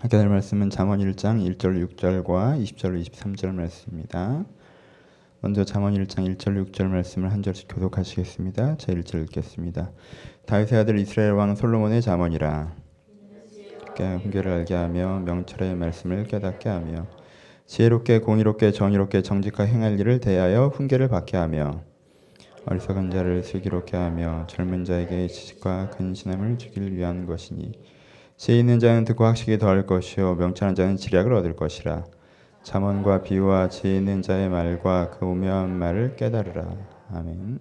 하게 될 말씀은 잠언 1장 1절 6절과 20절 23절 말씀입니다. 먼저 잠언 1장 1절 6절 말씀을 한 절씩 교독하시겠습니다. 제 1절 읽겠습니다. 다윗의 아들 이스라엘 왕 솔로몬의 잠언이라 훈계를 알게 하며 명철의 말씀을 깨닫게 하며 지혜롭게 공의롭게 정의롭게 정직하게 행할 일을 대하여 훈계를 받게 하며 어리석은 자를 슬기롭게 하며 젊은 자에게 지식과 근신함을 주길 위한 것이니 지혜 있는 자는 듣고 학식이 더할 것이요 명철한 자는 지략을 얻을 것이라 잠언과 비유와 지혜 있는 자의 말과 그 오묘한 말을 깨달으라 아멘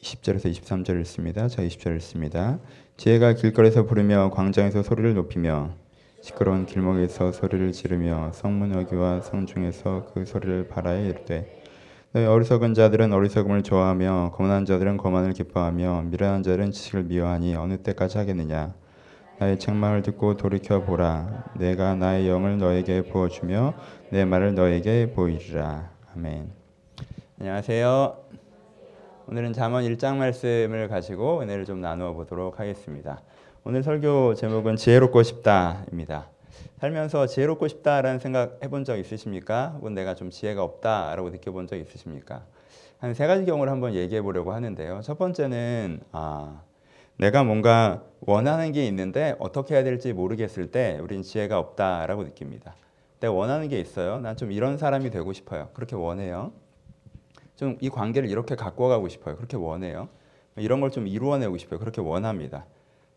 20절에서 23절 읽습니다. 자 20절 읽습니다. 지혜가 길거리에서 부르며 광장에서 소리를 높이며 시끄러운 길목에서 소리를 지르며 성문어귀와 성중에서 그 소리를 바라에 이르되 너희 어리석은 자들은 어리석음을 좋아하며 거만한 자들은 거만을 기뻐하며 미련한 자들은 지식을 미워하니 어느 때까지 하겠느냐 나의 책망을 듣고 돌이켜 보라 내가 나의 영을 너에게 부어주며 내 말을 너에게 보이리라 아멘 안녕하세요 오늘은 잠언 1장 말씀을 가지고 은혜를 좀 나누어 보도록 하겠습니다 오늘 설교 제목은 지혜롭고 싶다입니다. 살면서 지혜롭고 싶다라는 생각 해본 적 있으십니까? 혹은 내가 좀 지혜가 없다라고 느껴본 적 있으십니까? 한 세 가지 경우를 한번 얘기해 보려고 하는데요. 첫 번째는 아, 내가 뭔가 원하는 게 있는데 어떻게 해야 될지 모르겠을 때 우린 지혜가 없다라고 느낍니다. 내가 원하는 게 있어요. 난 좀 이런 사람이 되고 싶어요. 그렇게 원해요. 좀 이 관계를 이렇게 갖고 가고 싶어요. 그렇게 원해요. 이런 걸 좀 이루어내고 싶어요. 그렇게 원합니다.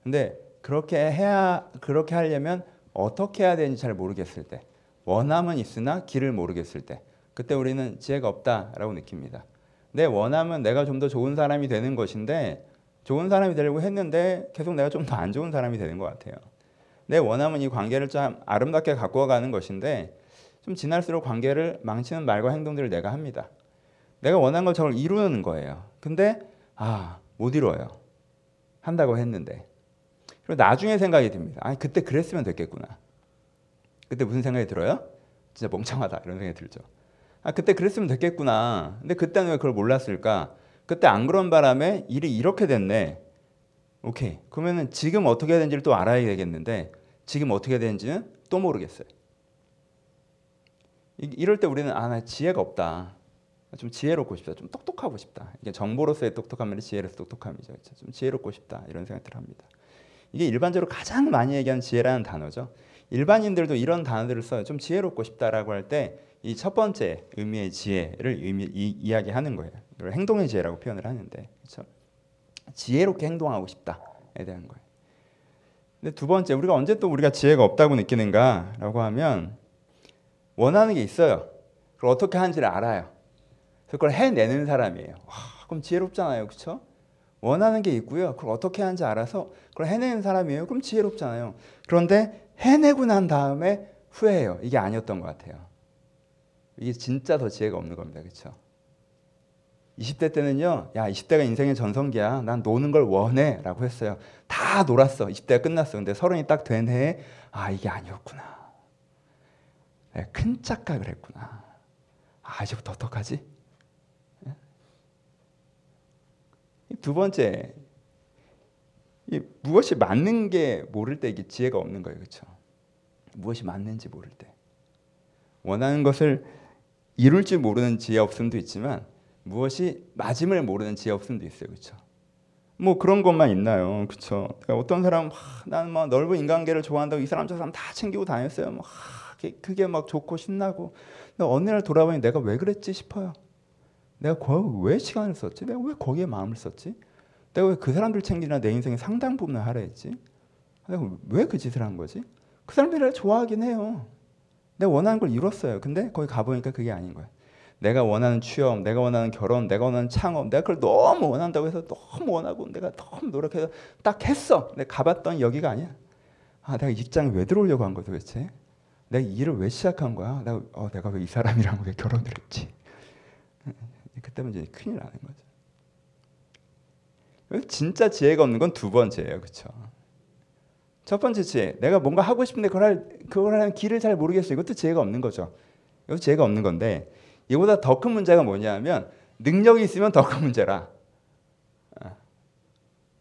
근데 그렇게 해야 그렇게 하려면 어떻게 해야 되는지 잘 모르겠을 때 원함은 있으나 길을 모르겠을 때 그때 우리는 지혜가 없다라고 느낍니다. 내 원함은 내가 좀 더 좋은 사람이 되는 것인데 좋은 사람이 되려고 했는데 계속 내가 좀 더 안 좋은 사람이 되는 것 같아요. 내 원함은 이 관계를 좀 아름답게 갖고 가는 것인데 좀 지날수록 관계를 망치는 말과 행동들을 내가 합니다. 내가 원하는 걸 저걸 이루는 거예요. 근데 아, 못 이뤄요. 한다고 했는데 그리고 나중에 생각이 듭니다. 아, 그때 그랬으면 됐겠구나. 그때 무슨 생각이 들어요? 진짜 멍청하다 이런 생각이 들죠. 아, 그때 그랬으면 됐겠구나. 근데 그때는 왜 그걸 몰랐을까? 그때 안 그런 바람에 일이 이렇게 됐네. 오케이. 그러면은 지금 어떻게 해야 되는지를 또 알아야 되겠는데 지금 어떻게 해야 되는지는 또 모르겠어요. 이럴 때 우리는 아, 나 지혜가 없다. 좀 지혜롭고 싶다. 좀 똑똑하고 싶다. 이게 정보로서의 똑똑함이 지혜로서 똑똑함이죠. 그렇죠? 좀 지혜롭고 싶다. 이런 생각들을 합니다. 이게 일반적으로 가장 많이 얘기하는 지혜라는 단어죠. 일반인들도 이런 단어들을 써요. 좀 지혜롭고 싶다라고 할 때 이 첫 번째 의미의 지혜를 의미, 이, 이야기하는 거예요. 이걸 행동의 지혜라고 표현을 하는데 그렇죠? 지혜롭게 행동하고 싶다에 대한 거예요. 근데 두 번째 우리가 언제 또 우리가 지혜가 없다고 느끼는가라고 하면 원하는 게 있어요. 그걸 어떻게 하는지를 알아요. 그걸 해내는 사람이에요. 와, 그럼 지혜롭잖아요, 그렇죠? 원하는 게 있고요. 그걸 어떻게 하는지 알아서 그걸 해내는 사람이에요. 그럼 지혜롭잖아요. 그런데 해내고 난 다음에 후회해요. 이게 아니었던 것 같아요. 이게 진짜 더 지혜가 없는 겁니다. 그렇죠? 20대 때는요. 야, 20대가 인생의 전성기야. 난 노는 걸 원해. 라고 했어요. 다 놀았어. 20대가 끝났어. 근데 서른이 딱 된 해에 아, 이게 아니었구나. 큰 착각을 했구나. 아, 이제부터 어떡하지? 두 번째, 무엇이 맞는 게 모를 때 이게 지혜가 없는 거예요, 그렇죠? 무엇이 맞는지 모를 때 원하는 것을 이룰 줄 모르는 지혜 없음도 있지만 무엇이 맞음을 모르는 지혜 없음도 있어요, 그렇죠? 뭐 그런 것만 있나요, 그렇죠? 그러니까 어떤 사람 나는 막 넓은 인간계를 좋아한다고 이 사람 저 사람 다 챙기고 다녔어요, 막 그게 막 좋고 신나고 근데 어느 날 돌아보니 내가 왜 그랬지 싶어요. 내가 왜 시간을 썼지? 내가 왜 거기에 마음을 썼지? 내가 왜 그 사람들 챙기나 내 인생의 상당 부분을 하려 했지? 내가 왜 그 짓을 한 거지? 그 사람들이 나 좋아하긴 해요. 내가 원하는 걸 이뤘어요. 근데 거기 가보니까 그게 아닌 거야. 내가 원하는 취업, 내가 원하는 결혼, 내가 원하는 창업, 내가 그걸 너무 원한다고 해서 너무 원하고 내가 너무 노력해서 딱 했어. 내가 가봤던 여기가 아니야. 아, 내가 직장에 왜 들어오려고 한 거야 도대체? 내가 일을 왜 시작한 거야? 내가, 어, 내가 왜 이 사람이랑 왜 결혼을 했지? 그때면 이제 큰일 나는 거죠. 진짜 지혜가 없는 건 두 번째예요. 그렇죠? 첫 번째 지혜. 내가 뭔가 하고 싶은데 그걸 할, 그걸 하는 길을 잘 모르겠어요. 이것도 지혜가 없는 거죠. 이것도 지혜가 없는 건데 이보다 더 큰 문제가 뭐냐면 능력이 있으면 더 큰 문제라. 아.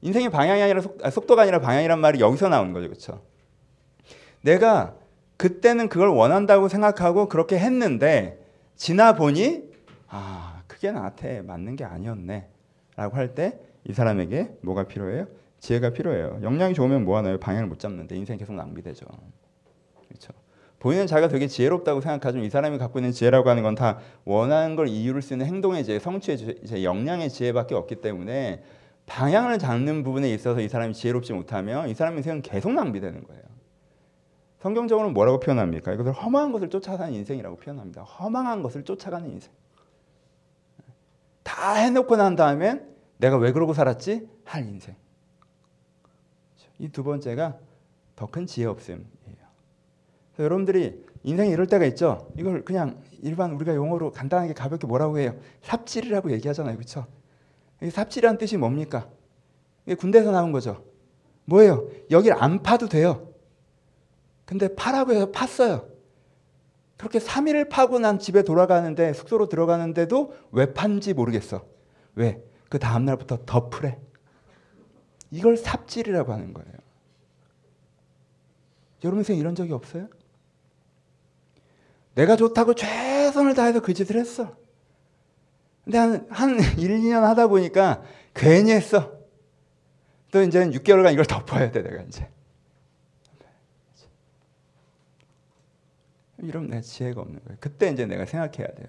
인생의 방향이 아니라 속, 아, 속도가 아니라 방향이란 말이 여기서 나오는 거죠. 그렇죠? 내가 그때는 그걸 원한다고 생각하고 그렇게 했는데 지나 보니 아 그게 나한테 맞는 게 아니었네 라고 할 때 이 사람에게 뭐가 필요해요? 지혜가 필요해요. 역량이 좋으면 뭐 하나요? 방향을 못 잡는데 인생 계속 낭비되죠. 그렇죠. 본인은 자기가 되게 지혜롭다고 생각하지만 이 사람이 갖고 있는 지혜라고 하는 건 다 원하는 걸 이유를 쓰는 행동의 지혜, 성취의 지혜, 역량의 지혜밖에 없기 때문에 방향을 잡는 부분에 있어서 이 사람이 지혜롭지 못하면 이 사람의 인생은 계속 낭비되는 거예요. 성경적으로는 뭐라고 표현합니까? 이것을 허망한 것을 쫓아가는 인생이라고 표현합니다. 허망한 것을 쫓아가는 인생. 다 해놓고 난 다음엔 내가 왜 그러고 살았지? 할 인생. 이 두 번째가 더 큰 지혜 없음이에요. 여러분들이 인생에 이럴 때가 있죠. 이걸 그냥 일반 우리가 용어로 간단하게 가볍게 뭐라고 해요? 삽질이라고 얘기하잖아요. 그렇죠? 삽질이란 뜻이 뭡니까? 이게 군대에서 나온 거죠. 뭐예요? 여기를 안 파도 돼요. 근데 파라고 해서 팠어요. 그렇게 3일을 파고 난 집에 돌아가는데 숙소로 들어가는데도 왜 판지 모르겠어. 왜? 그 다음 날부터 더 풀해. 이걸 삽질이라고 하는 거예요. 여러분 인생 이런 적이 없어요? 내가 좋다고 최선을 다해서 그 짓을 했어. 근데 한, 한 1, 2년 하다 보니까 괜히 했어. 또 이제 6개월간 이걸 덮어야 돼, 내가 이제. 이러면 내 지혜가 없는 거예요. 그때 이제 내가 생각해야 돼요.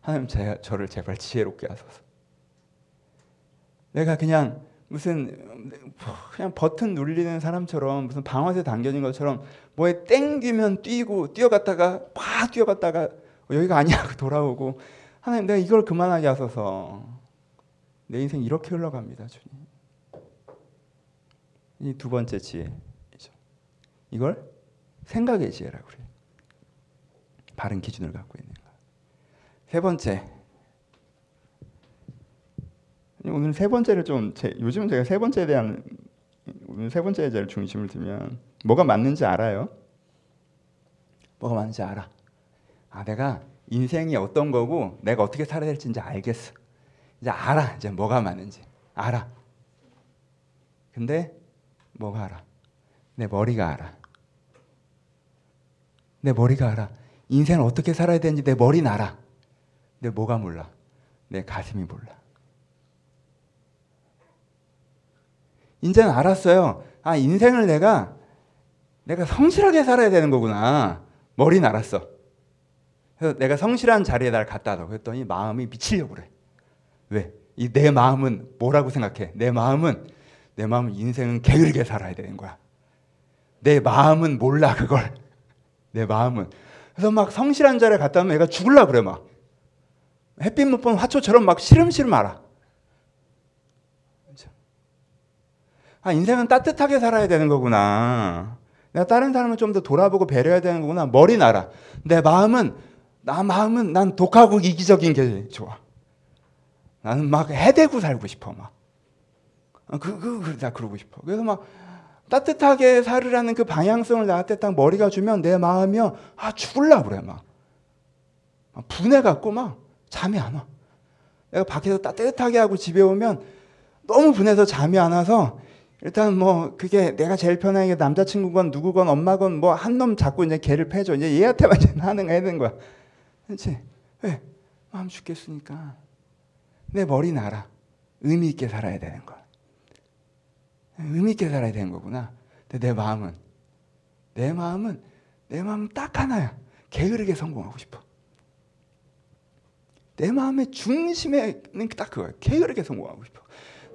하나님 제, 저를 제발 지혜롭게 하소서. 내가 그냥 무슨 그냥 버튼 눌리는 사람처럼 무슨 방아쇠 당겨진 것처럼 뭐에 땡기면 뛰고 뛰어갔다가 팍 뛰어갔다가 여기가 아니야 돌아오고 하나님 내가 이걸 그만하게 하소서. 내 인생 이렇게 흘러갑니다, 주님. 이 두 번째 지혜이죠. 이걸 생각의 지혜라고 그래요. 바른 기준을 갖고 있는 거. 세 번째. 오늘 세 번째를 좀 제, 요즘은 제가 세 번째에 대한 오늘 세 번째에 제일 중심을 두면 뭐가 맞는지 알아요. 뭐가 맞는지 알아. 아 내가 인생이 어떤 거고 내가 어떻게 살아야 될지 이제 알겠어. 이제 알아. 이제 뭐가 맞는지 알아. 근데 뭐가 알아? 내 머리가 알아. 내 머리가 알아. 인생을 어떻게 살아야 되는지 내 머리는 알아. 내 뭐가 몰라? 내 가슴이 몰라. 이제는 알았어요. 아, 인생을 내가 내가 성실하게 살아야 되는 거구나. 머리는 알았어. 그래서 내가 성실한 자리에 날 갖다 둬. 그랬더니 마음이 미치려고 그래. 왜? 이 내 마음은 뭐라고 생각해? 내 마음은 내 마음은 인생은 게을게 살아야 되는 거야. 내 마음은 몰라 그걸. 내 마음은 그래서 막 성실한 자리에 갔다 오면 애가 죽을라 그래 막. 햇빛 못 보는 화초처럼 막 시름시름 알아. 아, 인생은 따뜻하게 살아야 되는 거구나. 내가 다른 사람을 좀 더 돌아보고 배려해야 되는 거구나. 머리 나라. 내 마음은, 나 마음은 난 독하고 이기적인 게 좋아. 나는 막 해대고 살고 싶어, 막. 그, 그, 그, 나 그러고 싶어. 그래서 막 따뜻하게 살으라는 그 방향성을 나한테 딱 머리가 주면 내 마음이요. 아, 죽을라 그래, 막. 분해갖고 막 잠이 안 와. 내가 밖에서 따뜻하게 하고 집에 오면 너무 분해서 잠이 안 와서 일단 뭐 그게 내가 제일 편한 게 남자친구건 누구건 엄마건 뭐 한 놈 잡고 이제 걔를 패줘. 이제 얘한테만 이제 나는 해야 되는 거야. 그렇지? 왜? 마음 죽겠으니까. 내 머리 나라. 의미 있게 살아야 되는 거야. 의미 있게 살아야 되는 거구나. 근데 내 마음은 내 마음은 내 마음은 딱 하나야. 게으르게 성공하고 싶어. 내 마음의 중심에는 딱 그거야. 게으르게 성공하고 싶어.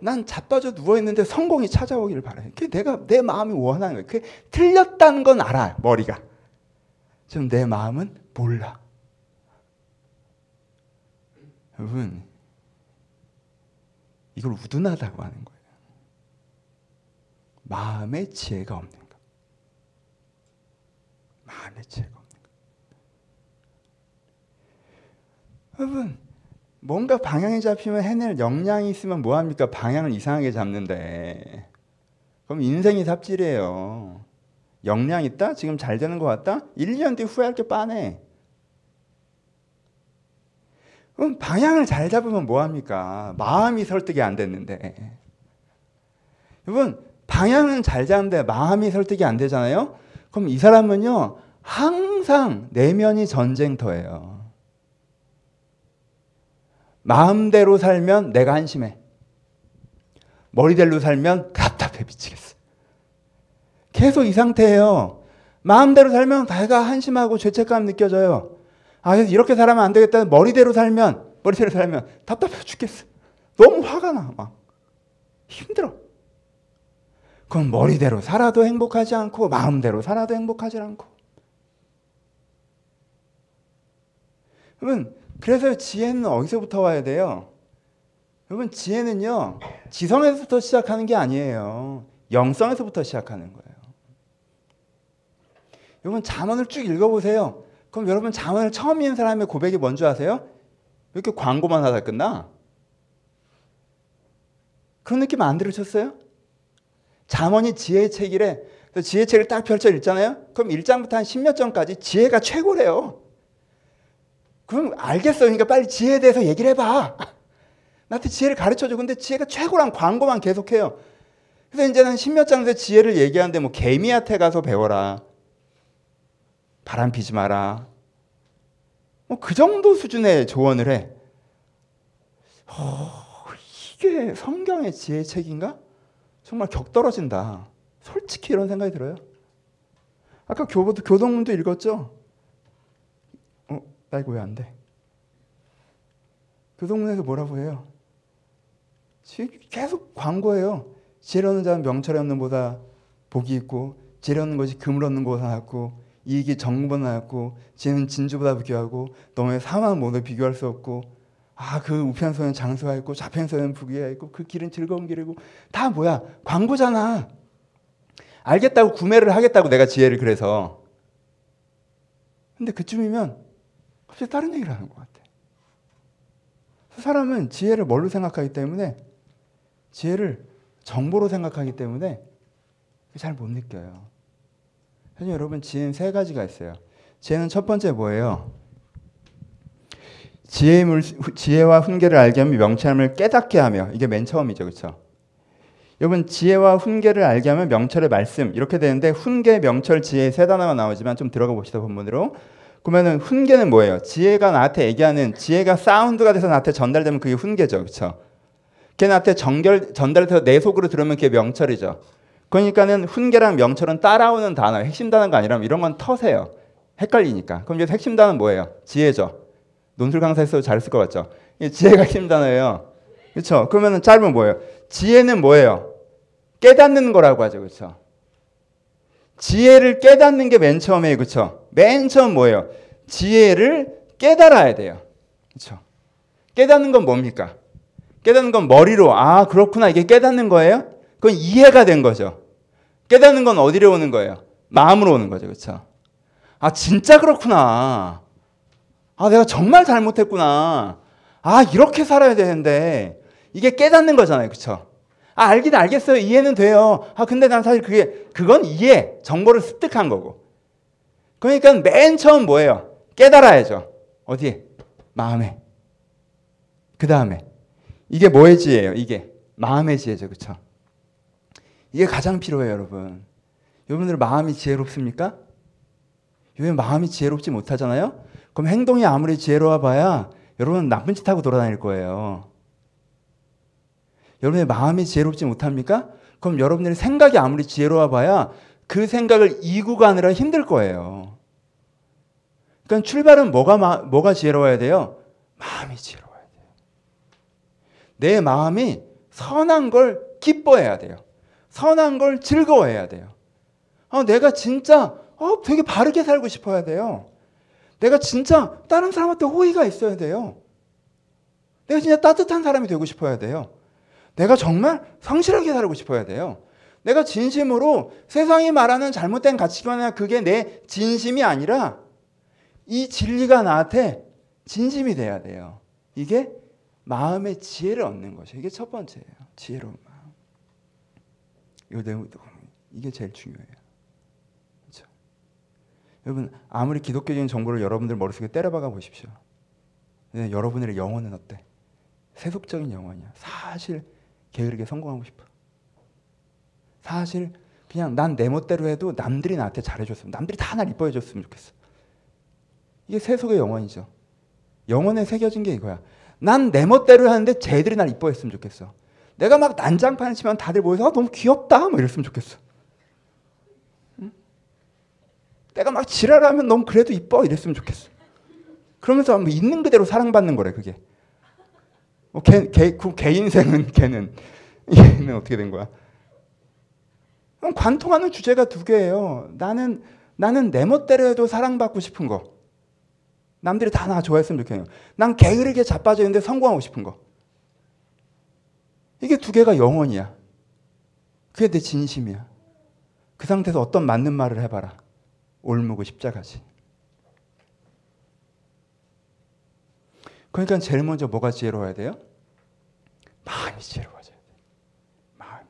난 자빠져 누워 있는데 성공이 찾아오기를 바래. 그게 내가 내 마음이 원하는 거야. 그게 틀렸다는 건 알아. 머리가. 지금 내 마음은 몰라. 여러분 이걸 우둔하다고 하는 거예요. 마음의 지혜가 없는 것. 마음의 지혜가 없는 것. 여러분, 뭔가 방향이 잡히면 해낼 역량이 있으면 뭐합니까? 방향을 이상하게 잡는데. 그럼 인생이 삽질이에요. 역량 있다? 지금 잘 되는 것 같다? 1, 년 뒤에 후회할 게 뻔해. 그럼 방향을 잘 잡으면 뭐합니까? 마음이 설득이 안 됐는데. 여러분, 방향은 잘 잡는데 마음이 설득이 안 되잖아요. 그럼 이 사람은요, 항상 내면이 전쟁터예요. 마음대로 살면 내가 한심해. 머리대로 살면 답답해 미치겠어. 계속 이 상태예요. 마음대로 살면 내가 한심하고 죄책감 느껴져요. 아, 그래서 이렇게 살면 안 되겠다. 머리대로 살면, 머리대로 살면 답답해 죽겠어. 너무 화가 나, 막. 힘들어. 그럼 머리대로 살아도 행복하지 않고, 마음대로 살아도 행복하지 않고. 여러분, 그래서 지혜는 어디서부터 와야 돼요? 여러분, 지혜는요, 지성에서부터 시작하는 게 아니에요. 영성에서부터 시작하는 거예요. 여러분, 잠언을 쭉 읽어보세요. 그럼 여러분, 잠언을 처음 읽는 사람의 고백이 뭔지 아세요? 왜 이렇게 광고만 하다 끝나? 그런 느낌 안 들으셨어요? 잠언이 지혜의 책이래. 지혜 책을 딱 펼쳐 읽잖아요? 그럼 1장부터 한 10몇 장까지 지혜가 최고래요. 그럼 알겠어. 그러니까 빨리 지혜에 대해서 얘기를 해봐. 나한테 지혜를 가르쳐줘. 근데 지혜가 최고란 광고만 계속해요. 그래서 이제는 십몇 장에서 지혜를 얘기하는데 뭐 개미한테 가서 배워라. 바람 피지 마라. 뭐 그 정도 수준의 조언을 해. 어, 이게 성경의 지혜 책인가? 정말 격 떨어진다. 솔직히 이런 생각이 들어요. 아까 교보도 교동문도 읽었죠? 어, 나 이거 왜 안 돼? 교동문에서 뭐라고 해요? 계속 광고예요. 지혜로는 자는 명철이 없는 보다 복이 있고 지혜로는 것이 금을 얻는 보다 낫고 이익이 정보보다 낫고 지혜는 진주보다 비교하고 너의 사망 모두 비교할 수 없고 아 그 우편소에는 장수가 있고 좌편소에는 부귀가 있고 그 길은 즐거운 길이고 다 뭐야 광고잖아. 알겠다고 구매를 하겠다고 내가 지혜를 그래서 근데 그쯤이면 갑자기 다른 얘기를 하는 것 같아. 그 사람은 지혜를 뭘로 생각하기 때문에 지혜를 정보로 생각하기 때문에 잘 못 느껴요. 사실 여러분 지혜는 세 가지가 있어요. 지혜는 첫 번째 뭐예요? 지혜물, 지혜와 훈계를 알게 하면 명철함을 깨닫게 하며 이게 맨 처음이죠, 그렇죠? 여러분 지혜와 훈계를 알게 하면 명철의 말씀 이렇게 되는데 훈계, 명철, 지혜 세 단어가 나오지만 좀 들어가 봅시다 본문으로. 그러면은 훈계는 뭐예요? 지혜가 나한테 얘기하는 지혜가 사운드가 돼서 나한테 전달되면 그게 훈계죠, 그렇죠? 걔 나한테 전결 전달돼서 내 속으로 들으면 그게 명철이죠. 그러니까는 훈계랑 명철은 따라오는 단어, 핵심 단어가 아니라 이런 건 터세요. 헷갈리니까. 그럼 이제 핵심 단어는 뭐예요? 지혜죠. 논술 강사에서 잘했을 것 같죠? 지혜가 핵심 단어예요. 그렇죠? 그러면 짧으면 뭐예요? 지혜는 뭐예요? 깨닫는 거라고 하죠. 그렇죠? 지혜를 깨닫는 게 맨 처음이에요. 그렇죠? 맨 처음 뭐예요? 지혜를 깨달아야 돼요. 그렇죠? 깨닫는 건 뭡니까? 깨닫는 건 머리로 아 그렇구나 이게 깨닫는 거예요? 그건 이해가 된 거죠. 깨닫는 건 어디로 오는 거예요? 마음으로 오는 거죠. 그렇죠? 아 진짜 그렇구나. 아 내가 정말 잘못했구나. 아 이렇게 살아야 되는데 이게 깨닫는 거잖아요. 그렇죠? 아 알긴 알겠어요. 이해는 돼요. 아 근데 난 사실 그게 그건 이해. 정보를 습득한 거고. 그러니까 맨 처음 뭐예요? 깨달아야죠. 어디에? 마음에. 그 다음에 이게 뭐의 지혜예요? 이게 마음의 지혜죠, 그렇죠? 이게 가장 필요해요, 여러분. 여러분들 마음이 지혜롭습니까? 요즘 마음이 지혜롭지 못하잖아요. 그럼 행동이 아무리 지혜로워 봐야 여러분 나쁜 짓 하고 돌아다닐 거예요. 여러분의 마음이 지혜롭지 못합니까? 그럼 여러분들의 생각이 아무리 지혜로워 봐야 그 생각을 이구 가느라 힘들 거예요. 그러니까 출발은 뭐가 뭐가 지혜로워야 돼요? 마음이 지혜로. 내 마음이 선한 걸 기뻐해야 돼요. 선한 걸 즐거워해야 돼요. 아, 내가 진짜 어, 되게 바르게 살고 싶어야 돼요. 내가 진짜 다른 사람한테 호의가 있어야 돼요. 내가 진짜 따뜻한 사람이 되고 싶어야 돼요. 내가 정말 성실하게 살고 싶어야 돼요. 내가 진심으로 세상이 말하는 잘못된 가치관이나 그게 내 진심이 아니라 이 진리가 나한테 진심이 돼야 돼요. 이게 마음의 지혜를 얻는 것이 이게 첫 번째예요. 지혜로운 마음. 이거 이게 제일 중요해요. 그렇죠? 여러분 아무리 기독교적인 정보를 여러분들 머릿속에 때려박아 보십시오. 여러분의 영혼은 어때? 세속적인 영혼이야. 사실 게으르게 성공하고 싶어. 사실 그냥 난 내 멋대로 해도 남들이 나한테 잘해줬으면 남들이 다 날 이뻐해줬으면 좋겠어. 이게 세속의 영혼이죠. 영혼에 새겨진 게 이거야. 난 내 멋대로 하는데 쟤들이 날 이뻐했으면 좋겠어. 내가 막 난장판을 치면 다들 모여서 아, 너무 귀엽다 뭐 이랬으면 좋겠어. 응? 내가 막 지랄하면 너무 그래도 이뻐 이랬으면 좋겠어. 그러면서 뭐 있는 그대로 사랑받는 거래 그게. 뭐 개, 개, 개 인생은 걔는 얘는 어떻게 된 거야? 관통하는 주제가 두 개예요. 나는 나는 내 멋대로 해도 사랑받고 싶은 거. 남들이 다 나 좋아했으면 좋겠네요. 난 게으르게 자빠져 있는데 성공하고 싶은 거. 이게 두 개가 영원이야. 그게 내 진심이야. 그 상태에서 어떤 맞는 말을 해봐라. 올무고 십자가지. 그러니까 제일 먼저 뭐가 지혜로워야 돼요? 마음이 지혜로워져야 돼. 마음이.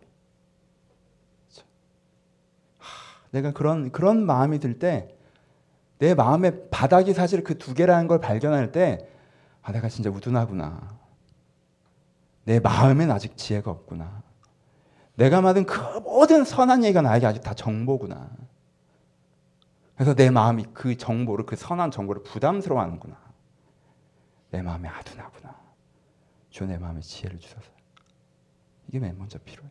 하, 내가 그런 그런 마음이 들 때 내 마음의 바닥이 사실 그 두 개라는 걸 발견할 때 아, 내가 진짜 우둔하구나. 내 마음엔 아직 지혜가 없구나. 내가 받은 그 모든 선한 얘기가 나에게 아직 다 정보구나. 그래서 내 마음이 그 정보를, 그 선한 정보를 부담스러워 하는구나. 내 마음이 아둔하구나. 주 내 마음에 지혜를 주소서. 이게 맨 먼저 필요해.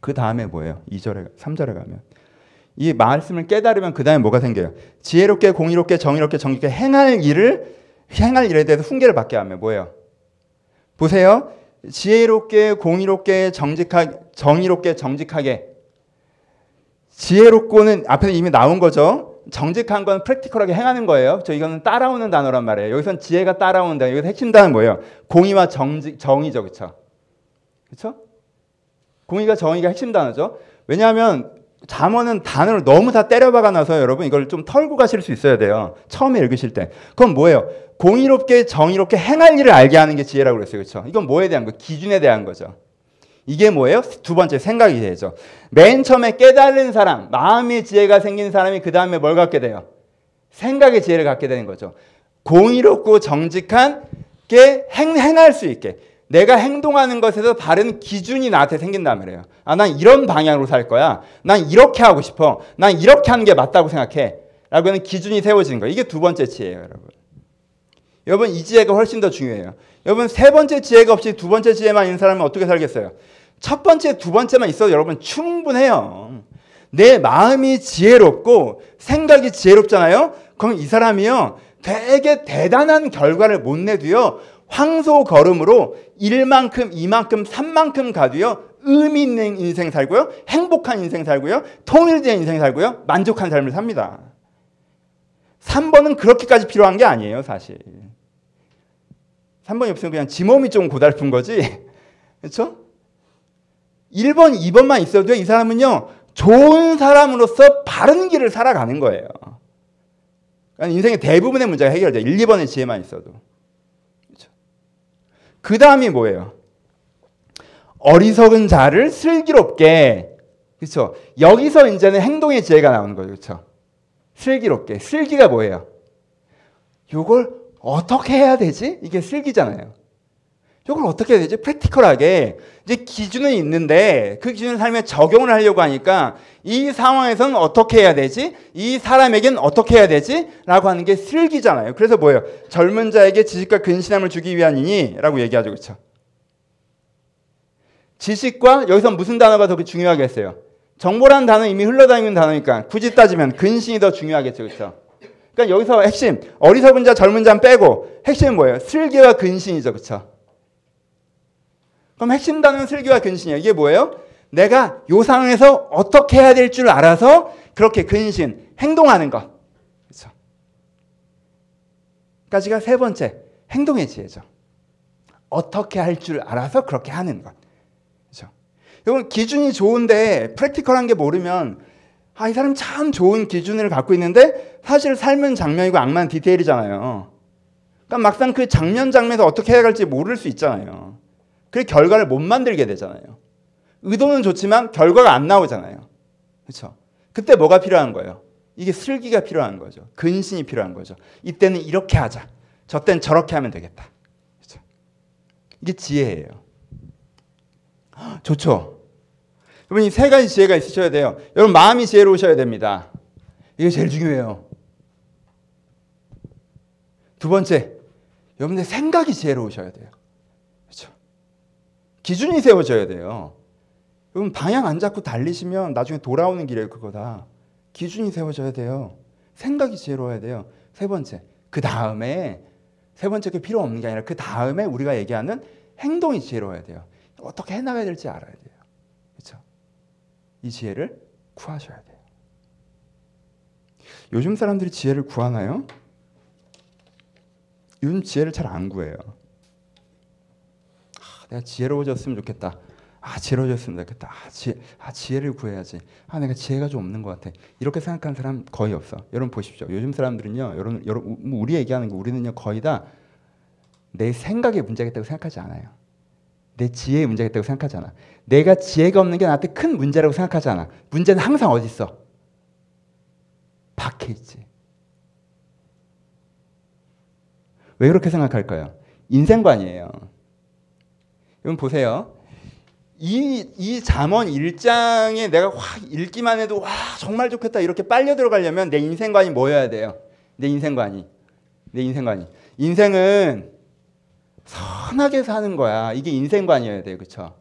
그 다음에 뭐예요? 2절에, 3절에 가면. 이 말씀을 깨달으면 그 다음에 뭐가 생겨요? 지혜롭게, 공의롭게, 정의롭게, 정직하게 행할 일을, 행할 일에 대해서 훈계를 받게 하면 뭐예요? 보세요. 지혜롭게, 공의롭게, 정직하게, 정의롭게, 정직하게. 지혜롭고는 앞에서 이미 나온 거죠. 정직한 건 프랙티컬하게 행하는 거예요. 저 이거는 따라오는 단어란 말이에요. 여기선 지혜가 따라온다. 여기서 핵심 단어는 뭐예요? 공의와 정직, 정의죠. 그렇죠? 그렇죠? 공의가 정의가 핵심 단어죠. 왜냐하면 잠언은 단어를 너무 다 때려박아 놔서 여러분 이걸 좀 털고 가실 수 있어야 돼요. 처음에 읽으실 때. 그건 뭐예요? 공의롭게 정의롭게 행할 일을 알게 하는 게 지혜라고 그랬어요. 그렇죠? 이건 뭐에 대한 거? 기준에 대한 거죠. 이게 뭐예요? 두 번째 생각이 되죠. 맨 처음에 깨달은 사람, 마음의 지혜가 생긴 사람이 그 다음에 뭘 갖게 돼요? 생각의 지혜를 갖게 되는 거죠. 공의롭고 정직한 게 행, 행할 수 있게. 내가 행동하는 것에서 바른 기준이 나한테 생긴단 말이에요. 아, 난 이런 방향으로 살 거야. 난 이렇게 하고 싶어. 난 이렇게 하는 게 맞다고 생각해. 라고 하는 기준이 세워지는 거예요. 이게 두 번째 지혜예요, 여러분. 여러분, 이 지혜가 훨씬 더 중요해요. 여러분, 세 번째 지혜가 없이 두 번째 지혜만 있는 사람은 어떻게 살겠어요? 첫 번째, 두 번째만 있어도 여러분 충분해요. 내 마음이 지혜롭고 생각이 지혜롭잖아요? 그럼 이 사람이요, 되게 대단한 결과를 못 내도요, 황소 걸음으로 1만큼, 2만큼, 3만큼 가도요, 의미 있는 인생 살고요, 행복한 인생 살고요, 통일된 인생 살고요, 만족한 삶을 삽니다. 3번은 그렇게까지 필요한 게 아니에요, 사실. 3번이 없으면 그냥 지 몸이 좀 고달픈 거지. 그렇죠? 1번, 2번만 있어도 이 사람은요, 좋은 사람으로서 바른 길을 살아가는 거예요. 그러니까 인생의 대부분의 문제가 해결돼. 1, 2번의 지혜만 있어도. 그 다음이 뭐예요? 어리석은 자를 슬기롭게. 그렇죠? 여기서 이제는 행동의 지혜가 나오는 거죠. 그렇죠? 슬기롭게. 슬기가 뭐예요? 이걸 어떻게 해야 되지? 이게 슬기잖아요. 이걸 어떻게 해야 되지? 프랙티컬하게. 이제 기준은 있는데 그 기준을 삶에 적용을 하려고 하니까 이 상황에서는 어떻게 해야 되지? 이 사람에겐 어떻게 해야 되지? 라고 하는 게 슬기잖아요. 그래서 뭐예요? 젊은 자에게 지식과 근신함을 주기 위함이니? 라고 얘기하죠. 그렇죠? 지식과 여기서 무슨 단어가 더 중요하겠어요? 정보라는 단어 이미 흘러다니는 단어니까 굳이 따지면 근신이 더 중요하겠죠. 그렇죠? 그러니까 여기서 핵심 어리석은 자 젊은 자 빼고 핵심은 뭐예요? 슬기와 근신이죠. 그렇죠? 그럼 핵심 단어는 슬기와 근신이에요. 이게 뭐예요? 내가 요 상황에서 어떻게 해야 될 줄 알아서 그렇게 근신, 행동하는 것. 그렇죠? 까지가 세 번째, 행동의 지혜죠. 어떻게 할 줄 알아서 그렇게 하는 것. 그렇죠? 여러분 기준이 좋은데 프랙티컬한 게 모르면 아, 이 사람 참 좋은 기준을 갖고 있는데 사실 삶은 장면이고 악만 디테일이잖아요. 그러니까 막상 그 장면 장면에서 어떻게 해야 할지 모를 수 있잖아요. 그 결과를 못 만들게 되잖아요. 의도는 좋지만 결과가 안 나오잖아요. 그렇죠? 그때 뭐가 필요한 거예요? 이게 슬기가 필요한 거죠. 근신이 필요한 거죠. 이때는 이렇게 하자. 저 때는 저렇게 하면 되겠다. 그렇죠? 이게 지혜예요. 좋죠. 여러분 이 세 가지 지혜가 있으셔야 돼요. 여러분 마음이 지혜로우셔야 됩니다. 이게 제일 중요해요. 두 번째, 여러분들 생각이 지혜로우셔야 돼요. 기준이 세워져야 돼요. 여러분 방향 안 잡고 달리시면 나중에 돌아오는 길에 그거다. 기준이 세워져야 돼요. 생각이 지혜로워야 돼요. 세 번째, 그 다음에 세 번째 그 필요 없는 게 아니라 그 다음에 우리가 얘기하는 행동이 지혜로워야 돼요. 어떻게 해나가야 될지 알아야 돼요. 그렇죠? 이 지혜를 구하셔야 돼요. 요즘 사람들이 지혜를 구하나요? 요즘 지혜를 잘 안 구해요. 아, 내가 지혜로워졌으면 좋겠다. 아 지혜로워졌으면 좋겠다. 아, 지혜, 아 지혜를 구해야지. 아 내가 지혜가 좀 없는 것 같아. 이렇게 생각하는 사람 거의 없어. 여러분 보십시오. 요즘 사람들은요. 여러분, 여러분 우리 얘기하는 거 우리는요 거의 다 내 생각에 문제가 있다고 생각하지 않아요. 내 지혜에 문제가 있다고 생각하지 않아. 내가 지혜가 없는 게 나한테 큰 문제라고 생각하지 않아. 문제는 항상 어디 있어? 밖에 있지. 왜 그렇게 생각할까요? 인생관이에요. 여러분 보세요. 이, 이 잠언 1장에 내가 확 읽기만 해도 와, 정말 좋겠다. 이렇게 빨려 들어가려면 내 인생관이 뭐여야 돼요? 내 인생관이. 내 인생관이. 인생은 선하게 사는 거야. 이게 인생관이어야 돼요. 그쵸?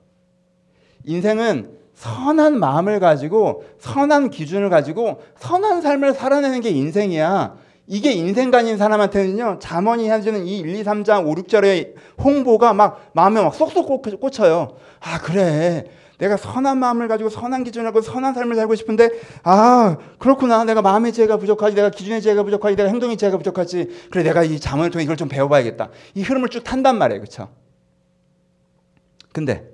인생은 선한 마음을 가지고 선한 기준을 가지고 선한 삶을 살아내는 게 인생이야. 이게 인생관인 사람한테는요, 잠언이 해주는 이 1, 2, 3장, 5, 6절의 홍보가 막 마음에 막 쏙쏙 꽂혀요. 아, 그래. 내가 선한 마음을 가지고 선한 기준을 하고 선한 삶을 살고 싶은데, 아, 그렇구나. 내가 마음의 지혜가 부족하지. 내가 기준의 지혜가 부족하지. 내가 행동의 지혜가 부족하지. 그래, 내가 이 잠언을 통해 이걸 좀 배워봐야겠다. 이 흐름을 쭉 탄단 말이에요. 그쵸? 근데,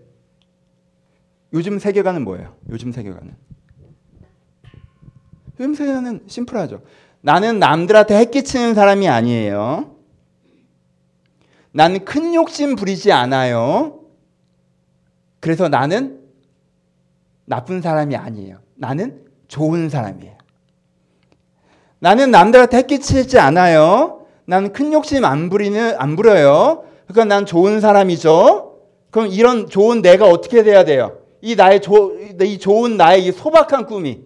요즘 세계관은 뭐예요? 요즘 세계관은? 요즘 세계관은 심플하죠. 나는 남들한테 해끼치는 사람이 아니에요. 나는 큰 욕심 부리지 않아요. 그래서 나는 나쁜 사람이 아니에요. 나는 좋은 사람이에요. 나는 남들한테 해끼치지 않아요. 나는 큰 욕심 안 부리는 안 부려요. 그러니까 난 좋은 사람이죠. 그럼 이런 좋은 내가 어떻게 돼야 돼요? 이 나의 조, 이 좋은 나의 이 소박한 꿈이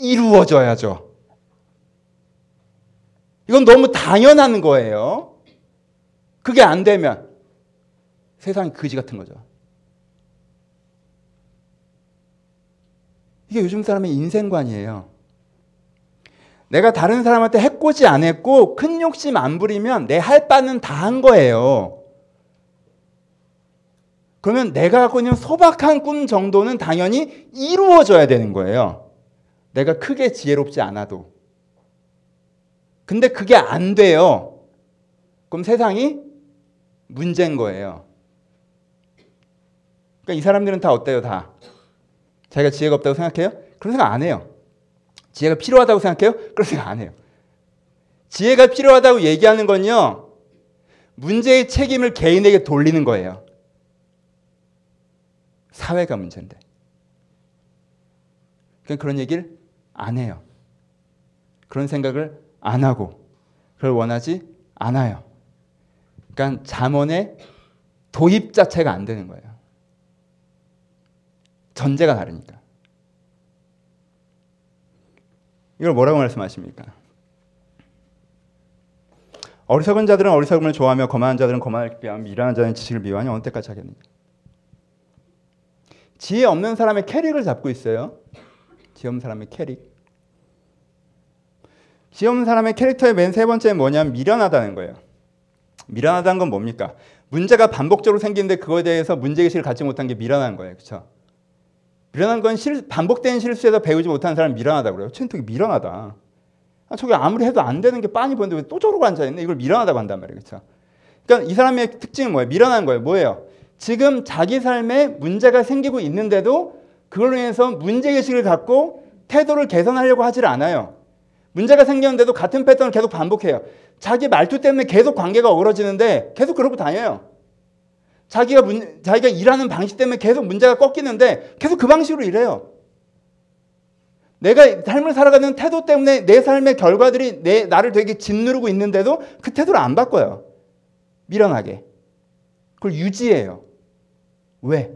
이루어져야죠. 이건 너무 당연한 거예요. 그게 안 되면 세상이 거지 같은 거죠. 이게 요즘 사람의 인생관이에요. 내가 다른 사람한테 해코지 안 했고 큰 욕심 안 부리면 내 할 바는 다 한 거예요. 그러면 내가 갖고 있는 소박한 꿈 정도는 당연히 이루어져야 되는 거예요. 내가 크게 지혜롭지 않아도. 근데 그게 안 돼요. 그럼 세상이 문제인 거예요. 그러니까 이 사람들은 다 어때요? 다. 자기가 지혜가 없다고 생각해요? 그런 생각 안 해요. 지혜가 필요하다고 생각해요? 그런 생각 안 해요. 지혜가 필요하다고 얘기하는 건요. 문제의 책임을 개인에게 돌리는 거예요. 사회가 문제인데. 그냥 그런 얘기를 안 해요. 그런 생각을 안 하고 그걸 원하지 않아요. 그러니까 잠언의 도입 자체가 안 되는 거예요. 전제가 다르니까. 이걸 뭐라고 말씀하십니까? 어리석은 자들은 어리석음을 좋아하며 거만한 자들은 거만을 비하며 미련한 자는 지식을 미워하니 어느 때까지 하겠느냐. 지혜 없는 사람의 캐릭을 잡고 있어요. 지혜 없는 사람의 캐릭. 시험 사람의 캐릭터의 맨 세 번째는 뭐냐면 미련하다는 거예요. 미련하다는 건 뭡니까? 문제가 반복적으로 생기는데 그거에 대해서 문제의식을 갖지 못한 게 미련한 거예요. 그렇죠? 미련한 건 실, 반복된 실수에서 배우지 못하는 사람 미련하다고 그래요. 되게 미련하다. 아, 저게 아무리 해도 안 되는 게 빤히 보는데 왜 또 저러고 앉아있네? 이걸 미련하다고 한단 말이에요. 그렇죠? 그러니까 이 사람의 특징은 뭐예요? 미련한 거예요. 뭐예요? 지금 자기 삶에 문제가 생기고 있는데도 그걸로 인해서 문제의식을 갖고 태도를 개선하려고 하질 않아요. 문제가 생겼는데도 같은 패턴을 계속 반복해요. 자기 말투 때문에 계속 관계가 어그러지는데 계속 그러고 다녀요. 자기가 문, 자기가 일하는 방식 때문에 계속 문제가 꺾이는데 계속 그 방식으로 일해요. 내가 삶을 살아가는 태도 때문에 내 삶의 결과들이 내 나를 되게 짓누르고 있는데도 그 태도를 안 바꿔요. 미련하게. 그걸 유지해요. 왜?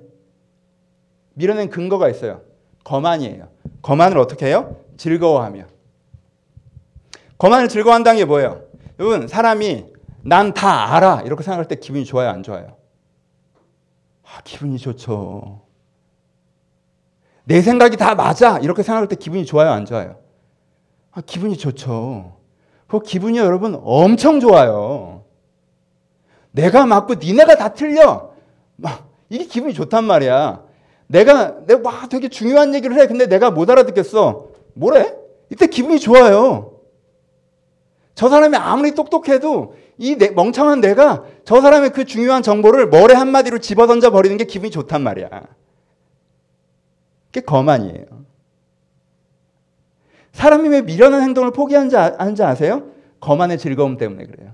미련엔 근거가 있어요. 거만이에요. 거만을 어떻게 해요? 즐거워하며. 거만을 즐거워한다는 게 뭐예요? 여러분 사람이 난 다 알아 이렇게 생각할 때 기분이 좋아요 안 좋아요? 아, 기분이 좋죠. 내 생각이 다 맞아 이렇게 생각할 때 기분이 좋아요 안 좋아요? 아, 기분이 좋죠. 그 기분이 여러분 엄청 좋아요. 내가 맞고 니네가 다 틀려. 막 이게 기분이 좋단 말이야. 내가 내가 막 되게 중요한 얘기를 해. 근데 내가 못 알아듣겠어. 뭐래? 이때 기분이 좋아요. 저 사람이 아무리 똑똑해도 이 내, 멍청한 내가 저 사람의 그 중요한 정보를 머리 한마디로 집어던져 버리는 게 기분이 좋단 말이야. 그게 거만이에요. 사람이 왜 미련한 행동을 포기하는지 아, 아세요? 거만의 즐거움 때문에 그래요.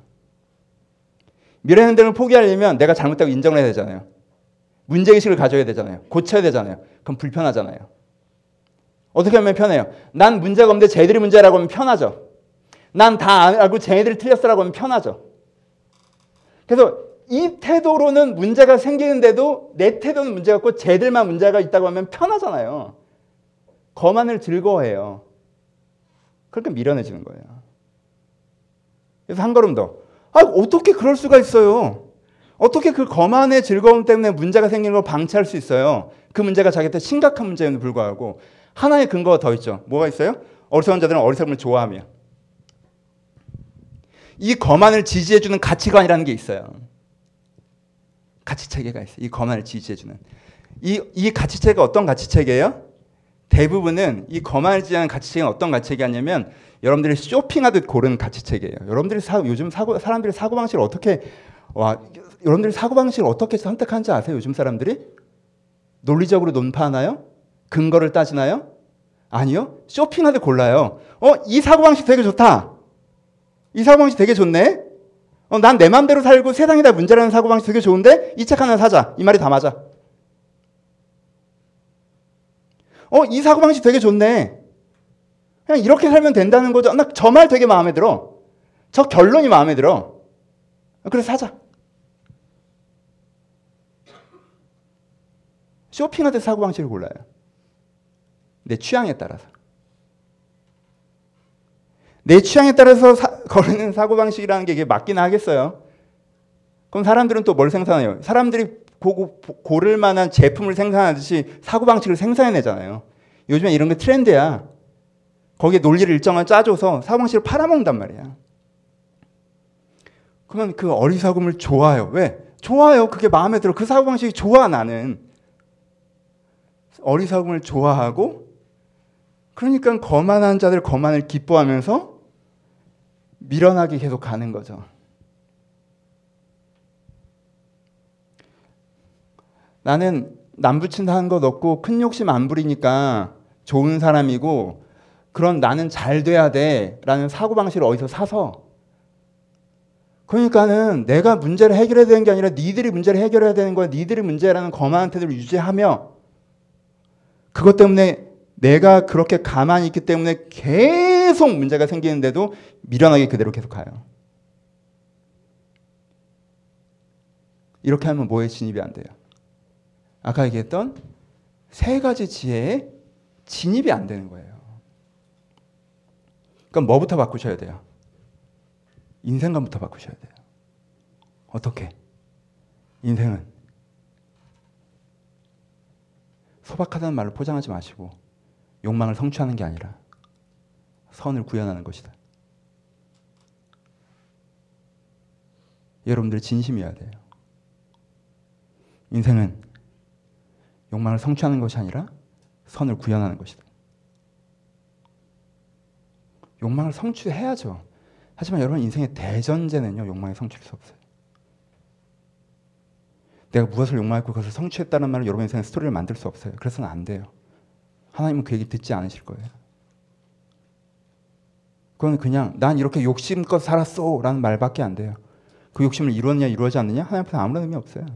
미련한 행동을 포기하려면 내가 잘못되고 인정을 해야 되잖아요. 문제의식을 가져야 되잖아요. 고쳐야 되잖아요. 그럼 불편하잖아요. 어떻게 하면 편해요? 난 문제가 없는데 쟤들이 문제라고 하면 편하죠. 난 다 알고 쟤네들이 틀렸어라고 하면 편하죠. 그래서 이 태도로는 문제가 생기는데도 내 태도는 문제가 없고 쟤들만 문제가 있다고 하면 편하잖아요. 거만을 즐거워해요. 그러니까 미련해지는 거예요. 그래서 한 걸음 더. 아, 어떻게 그럴 수가 있어요? 어떻게 그 거만의 즐거움 때문에 문제가 생기는 걸 방치할 수 있어요? 그 문제가 자기한테 심각한 문제에도 불구하고 하나의 근거가 더 있죠. 뭐가 있어요? 어리석은 자들은 어리석음을 좋아하며 이 거만을 지지해주는 가치관이라는 게 있어요. 가치 체계가 있어요. 이 거만을 지지해주는. 이, 이 가치 체계가 어떤 가치 체계예요? 대부분은 이 거만을 지지하는 가치 체계는 어떤 가치 체계냐면 여러분들이 쇼핑하듯 고르는 가치 체계예요. 여러분들이 사, 요즘 사고, 사람들이 사고 방식을 어떻게 와, 여러분들이 사고 방식을 어떻게 선택하는지 아세요? 요즘 사람들이 논리적으로 논파하나요? 근거를 따지나요? 아니요. 쇼핑하듯 골라요. 어, 이 사고 방식 되게 좋다. 이 사고방식 되게 좋네? 어, 난 내 맘대로 살고 세상이 다 문제라는 사고방식 되게 좋은데? 이 책 하나 사자. 이 말이 다 맞아. 어, 이 사고방식 되게 좋네. 그냥 이렇게 살면 된다는 거죠. 나 저 말 되게 마음에 들어. 저 결론이 마음에 들어. 그래서 사자. 쇼핑할 때 사고방식을 골라요. 내 취향에 따라서. 내 취향에 따라서 사, 거르는 사고방식이라는 게 이게 맞긴 하겠어요. 그럼 사람들은 또 뭘 생산해요? 사람들이 고, 고를 만한 제품을 생산하듯이 사고방식을 생산해내잖아요. 요즘에 이런 게 트렌드야. 거기에 논리를 일정한 짜줘서 사고방식을 팔아먹는단 말이야. 그러면 그 어리석음을 좋아요. 왜? 좋아요. 그게 마음에 들어. 그 사고방식이 좋아, 나는. 어리석음을 좋아하고, 그러니까 거만한 자들 거만을 기뻐하면서 밀어나게 계속 가는 거죠. 나는 남 붙인다는 것 없고 큰 욕심 안 부리니까 좋은 사람이고 그런 나는 잘 돼야 돼 라는 사고방식을 어디서 사서 그러니까는 내가 문제를 해결해야 되는 게 아니라 니들이 문제를 해결해야 되는 거야. 니들이 문제라는 거만한 태도를 유지하며 그것 때문에 내가 그렇게 가만히 있기 때문에 계속 문제가 생기는데도 미련하게 그대로 계속 가요. 이렇게 하면 뭐에 진입이 안 돼요? 아까 얘기했던 세 가지 지혜에 진입이 안 되는 거예요. 그럼 뭐부터 바꾸셔야 돼요? 인생관부터 바꾸셔야 돼요. 어떻게? 인생은 소박하다는 말을 포장하지 마시고 욕망을 성취하는 게 아니라 선을 구현하는 것이다. 여러분들 진심이어야 돼요. 인생은 욕망을 성취하는 것이 아니라 선을 구현하는 것이다. 욕망을 성취해야죠. 하지만 여러분 인생의 대전제는요 욕망이 성취할 수 없어요. 내가 무엇을 욕망했고 그것을 성취했다는 말을 여러분 인생의 스토리를 만들 수 없어요. 그래서는 안 돼요. 하나님은 그 얘기 듣지 않으실 거예요. 그건 그냥 난 이렇게 욕심껏 살았어 라는 말밖에 안 돼요. 그 욕심을 이루었냐 이루어지 않느냐 하나님 앞에 아무런 의미 없어요.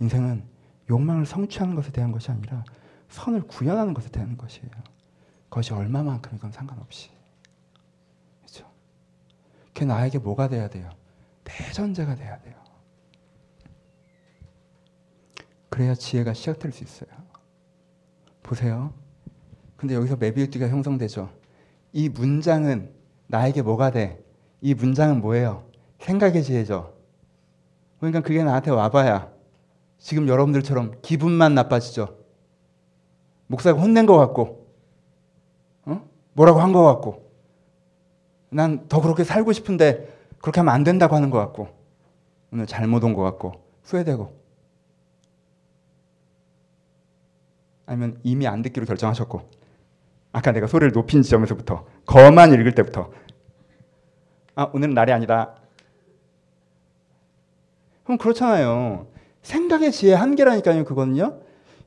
인생은 욕망을 성취하는 것에 대한 것이 아니라 선을 구현하는 것에 대한 것이에요. 그것이 얼마만큼이건 상관없이. 그렇죠? 그 나에게 뭐가 돼야 돼요? 대전제가 돼야 돼요. 그래야 지혜가 시작될 수 있어요. 보세요. 근데 여기서 메비우스가 형성되죠. 이 문장은 나에게 뭐가 돼? 이 문장은 뭐예요? 생각의 지혜죠. 그러니까 그게 나한테 와봐야 지금 여러분들처럼 기분만 나빠지죠. 목사가 혼낸 것 같고, 어? 뭐라고 한 것 같고, 난 더 그렇게 살고 싶은데 그렇게 하면 안 된다고 하는 것 같고, 오늘 잘못 온 것 같고, 후회되고, 아니면 이미 안 듣기로 결정하셨고, 아까 내가 소리를 높인 지점에서부터, 거만 읽을 때부터, 아, 오늘은 날이 아니다. 그럼 그렇잖아요. 생각의 지혜 한계라니까요, 그거는요.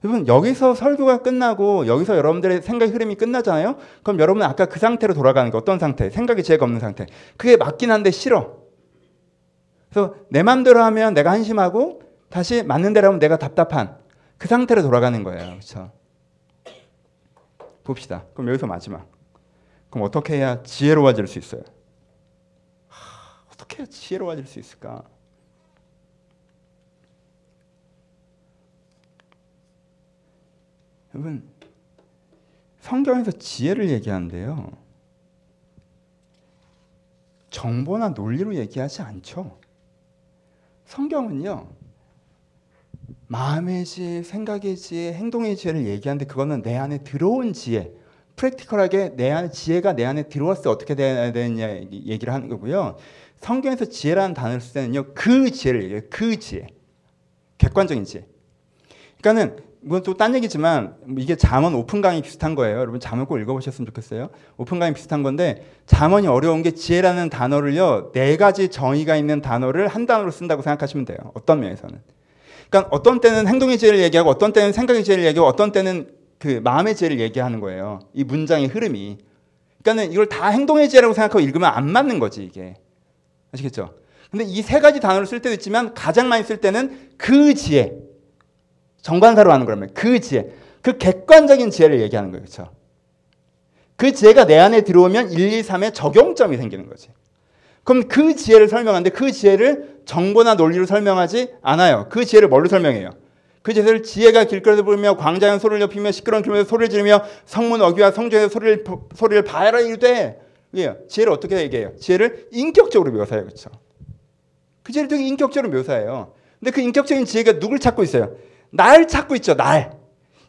여러분, 여기서 설교가 끝나고 여기서 여러분들의 생각 흐름이 끝나잖아요? 그럼 여러분은 아까 그 상태로 돌아가는 거 어떤 상태? 생각의 지혜가 없는 상태. 그게 맞긴 한데 싫어. 그래서 내 마음대로 하면 내가 한심하고 다시 맞는 대로 하면 내가 답답한 그 상태로 돌아가는 거예요. 그렇죠? 봅시다. 그럼 여기서 마지막. 그럼 어떻게 해야 지혜로워질 수 있어요? 하, 어떻게 해야 지혜로워질 수 있을까? 여러분 성경에서 지혜를 얘기하는데요. 정보나 논리로 얘기하지 않죠. 성경은요. 마음의 지혜, 생각의 지혜, 행동의 지혜를 얘기하는데 그거는 내 안에 들어온 지혜, 프랙티컬하게 내 안에 지혜가 내 안에 들어왔을 때 어떻게 돼야 되느냐 얘기를 하는 거고요. 성경에서 지혜라는 단어를 쓸 때는요. 그 지혜를 얘기해요. 그 지혜. 객관적인 지혜. 그러니까는 이건 또 딴 얘기지만 이게 잠언 오픈 강의 비슷한 거예요. 여러분 잠언 꼭 읽어보셨으면 좋겠어요. 오픈 강의 비슷한 건데 잠언이 어려운 게 지혜라는 단어를요 네 가지 정의가 있는 단어를 한 단어로 쓴다고 생각하시면 돼요. 어떤 면에서는. 그러니까 어떤 때는 행동의 지혜를 얘기하고 어떤 때는 생각의 지혜를 얘기하고 어떤 때는 그 마음의 지혜를 얘기하는 거예요. 이 문장의 흐름이. 그러니까는 이걸 다 행동의 지혜라고 생각하고 읽으면 안 맞는 거지 이게. 아시겠죠? 근데 이 세 가지 단어를 쓸 때도 있지만 가장 많이 쓸 때는 그 지혜. 정관사로 하는 거라면 그 지혜. 그 객관적인 지혜를 얘기하는 거예요. 그렇죠? 그 지혜가 내 안에 들어오면 1, 2, 3의 적용점이 생기는 거지. 그럼 그 지혜를 설명하는데 그 지혜를 정보나 논리로 설명하지 않아요. 그 지혜를 뭘로 설명해요? 그 지혜를 지혜가 길거리에서 부르며 광장에 소리를 높이며 시끄러운 길에서 소리를 지르며 성문 어귀와 성전에서 소리를 소리를 바라 이르되 예, 지혜를 어떻게 얘기해요? 지혜를 인격적으로 묘사해요. 그렇죠? 그 지혜를 되게 인격적으로 묘사해요. 근데 그 인격적인 지혜가 누굴 찾고 있어요? 날 찾고 있죠. 날.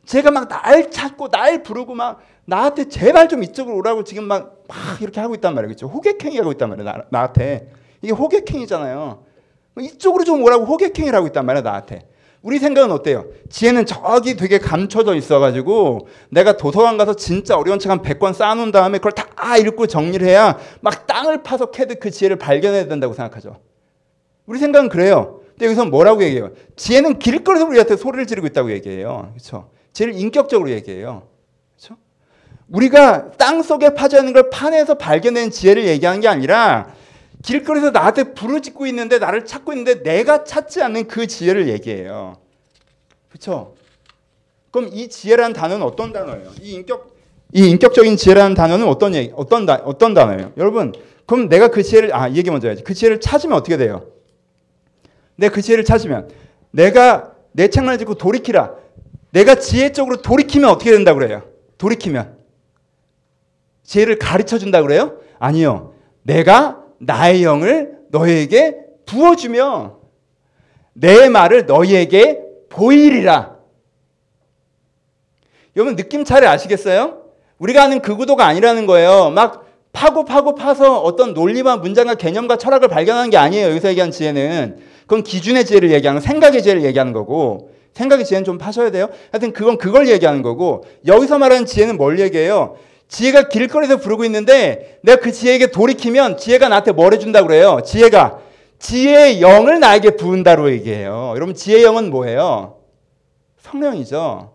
제가 막 날 찾고 날 부르고 막 나한테 제발 좀 이쪽으로 오라고 지금 막, 막 이렇게 하고 있단 말이에요. 그렇죠? 호객행위 하고 있단 말이에요. 나, 나한테. 이게 호객행위잖아요. 이쪽으로 좀 오라고 호객행위를 하고 있단 말이에요. 나한테. 우리 생각은 어때요? 지혜는 저기 되게 감춰져 있어가지고 내가 도서관 가서 진짜 어려운 책 한 100권 쌓아놓은 다음에 그걸 다 읽고 정리를 해야 막 땅을 파서 캐듯 그 지혜를 발견해야 된다고 생각하죠. 우리 생각은 그래요. 근데 여기서 뭐라고 얘기해요? 지혜는 길거리에서 우리한테 소리를 지르고 있다고 얘기해요. 그렇죠? 지혜를 인격적으로 얘기해요. 우리가 땅 속에 파져 있는 걸 파내서 발견된 지혜를 얘기하는 게 아니라 길거리에서 나한테 부르짖고 있는데 나를 찾고 있는데 내가 찾지 않는 그 지혜를 얘기해요. 그렇죠? 그럼 이 지혜라는 단어는 어떤 단어예요? 이 인격 이 인격적인 지혜라는 단어는 어떤 얘기 어떤 다, 어떤 단어예요? 여러분, 그럼 내가 그 지혜를 아, 이 얘기 먼저 해야지. 그 지혜를 찾으면 어떻게 돼요? 내가 그 지혜를 찾으면 내가 내 책만을 짓고 돌이키라. 내가 지혜 쪽으로 돌이키면 어떻게 된다 그래요? 돌이키면 지혜를 가르쳐 준다 그래요? 아니요. 내가 나의 영을 너희에게 부어주며 내 말을 너희에게 보이리라. 여러분 느낌 차례 아시겠어요? 우리가 아는 그 구도가 아니라는 거예요. 막 파고 파고 파서 어떤 논리와 문장과 개념과 철학을 발견하는 게 아니에요. 여기서 얘기한 지혜는. 그건 기준의 지혜를 얘기하는 생각의 지혜를 얘기하는 거고 생각의 지혜는 좀 파셔야 돼요. 하여튼 그건 그걸 얘기하는 거고 여기서 말하는 지혜는 뭘 얘기해요? 지혜가 길거리에서 부르고 있는데 내가 그 지혜에게 돌이키면 지혜가 나한테 뭘 해준다 그래요? 지혜가 지혜의 영을 나에게 부은다로 얘기해요. 여러분 지혜의 영은 뭐예요? 성령이죠.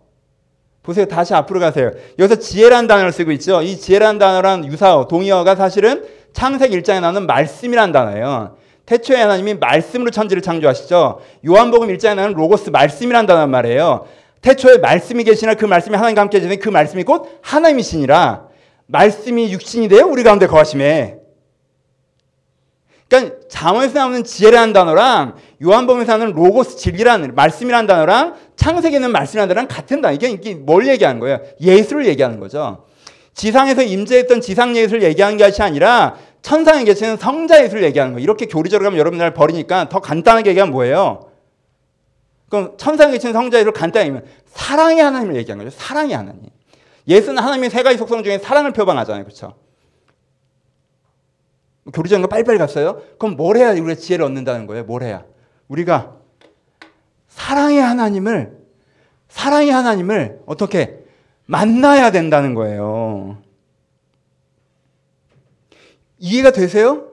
보세요. 다시 앞으로 가세요. 여기서 지혜라는 단어를 쓰고 있죠. 이 지혜라는 단어란 유사어, 동의어가 사실은 창세기 1장에 나오는 말씀이라는 단어예요. 태초에 하나님이 말씀으로 천지를 창조하시죠. 요한복음 1장에 나오는 로고스 말씀이라는 단어 말이에요. 태초에 말씀이 계시나 그 말씀이 하나님과 함께 계시니 그 말씀이 곧 하나님이시니라. 말씀이 육신이 되어 우리 가운데 거하심에. 그러니까 잠언에서 나오는 지혜라는 단어랑 요한복음에서 하는 로고스 진리라는 말씀이라는 단어랑 창세기에 있는 말씀이라는 단어랑 같은 단어. 이게, 이게 뭘 얘기하는 거예요? 예수를 얘기하는 거죠. 지상에서 임재했던 지상 예수를 얘기하는 것이 아니라 천상에 계시는 성자 예수를 얘기하는 거예요. 이렇게 교리적으로 하면 여러분들 버리니까 더 간단하게 얘기하면 뭐예요? 그럼 천상에 계신 성자 예수를 간단히 얘기하면 사랑의 하나님을 얘기하는 거죠. 사랑의 하나님. 예수는 하나님의 세 가지 속성 중에 사랑을 표방하잖아요. 그렇죠? 교리적인 거 빨리빨리 갔어요? 그럼 뭘 해야 우리가 지혜를 얻는다는 거예요? 뭘 해야? 우리가 사랑의 하나님을 사랑의 하나님을 어떻게 만나야 된다는 거예요. 이해가 되세요?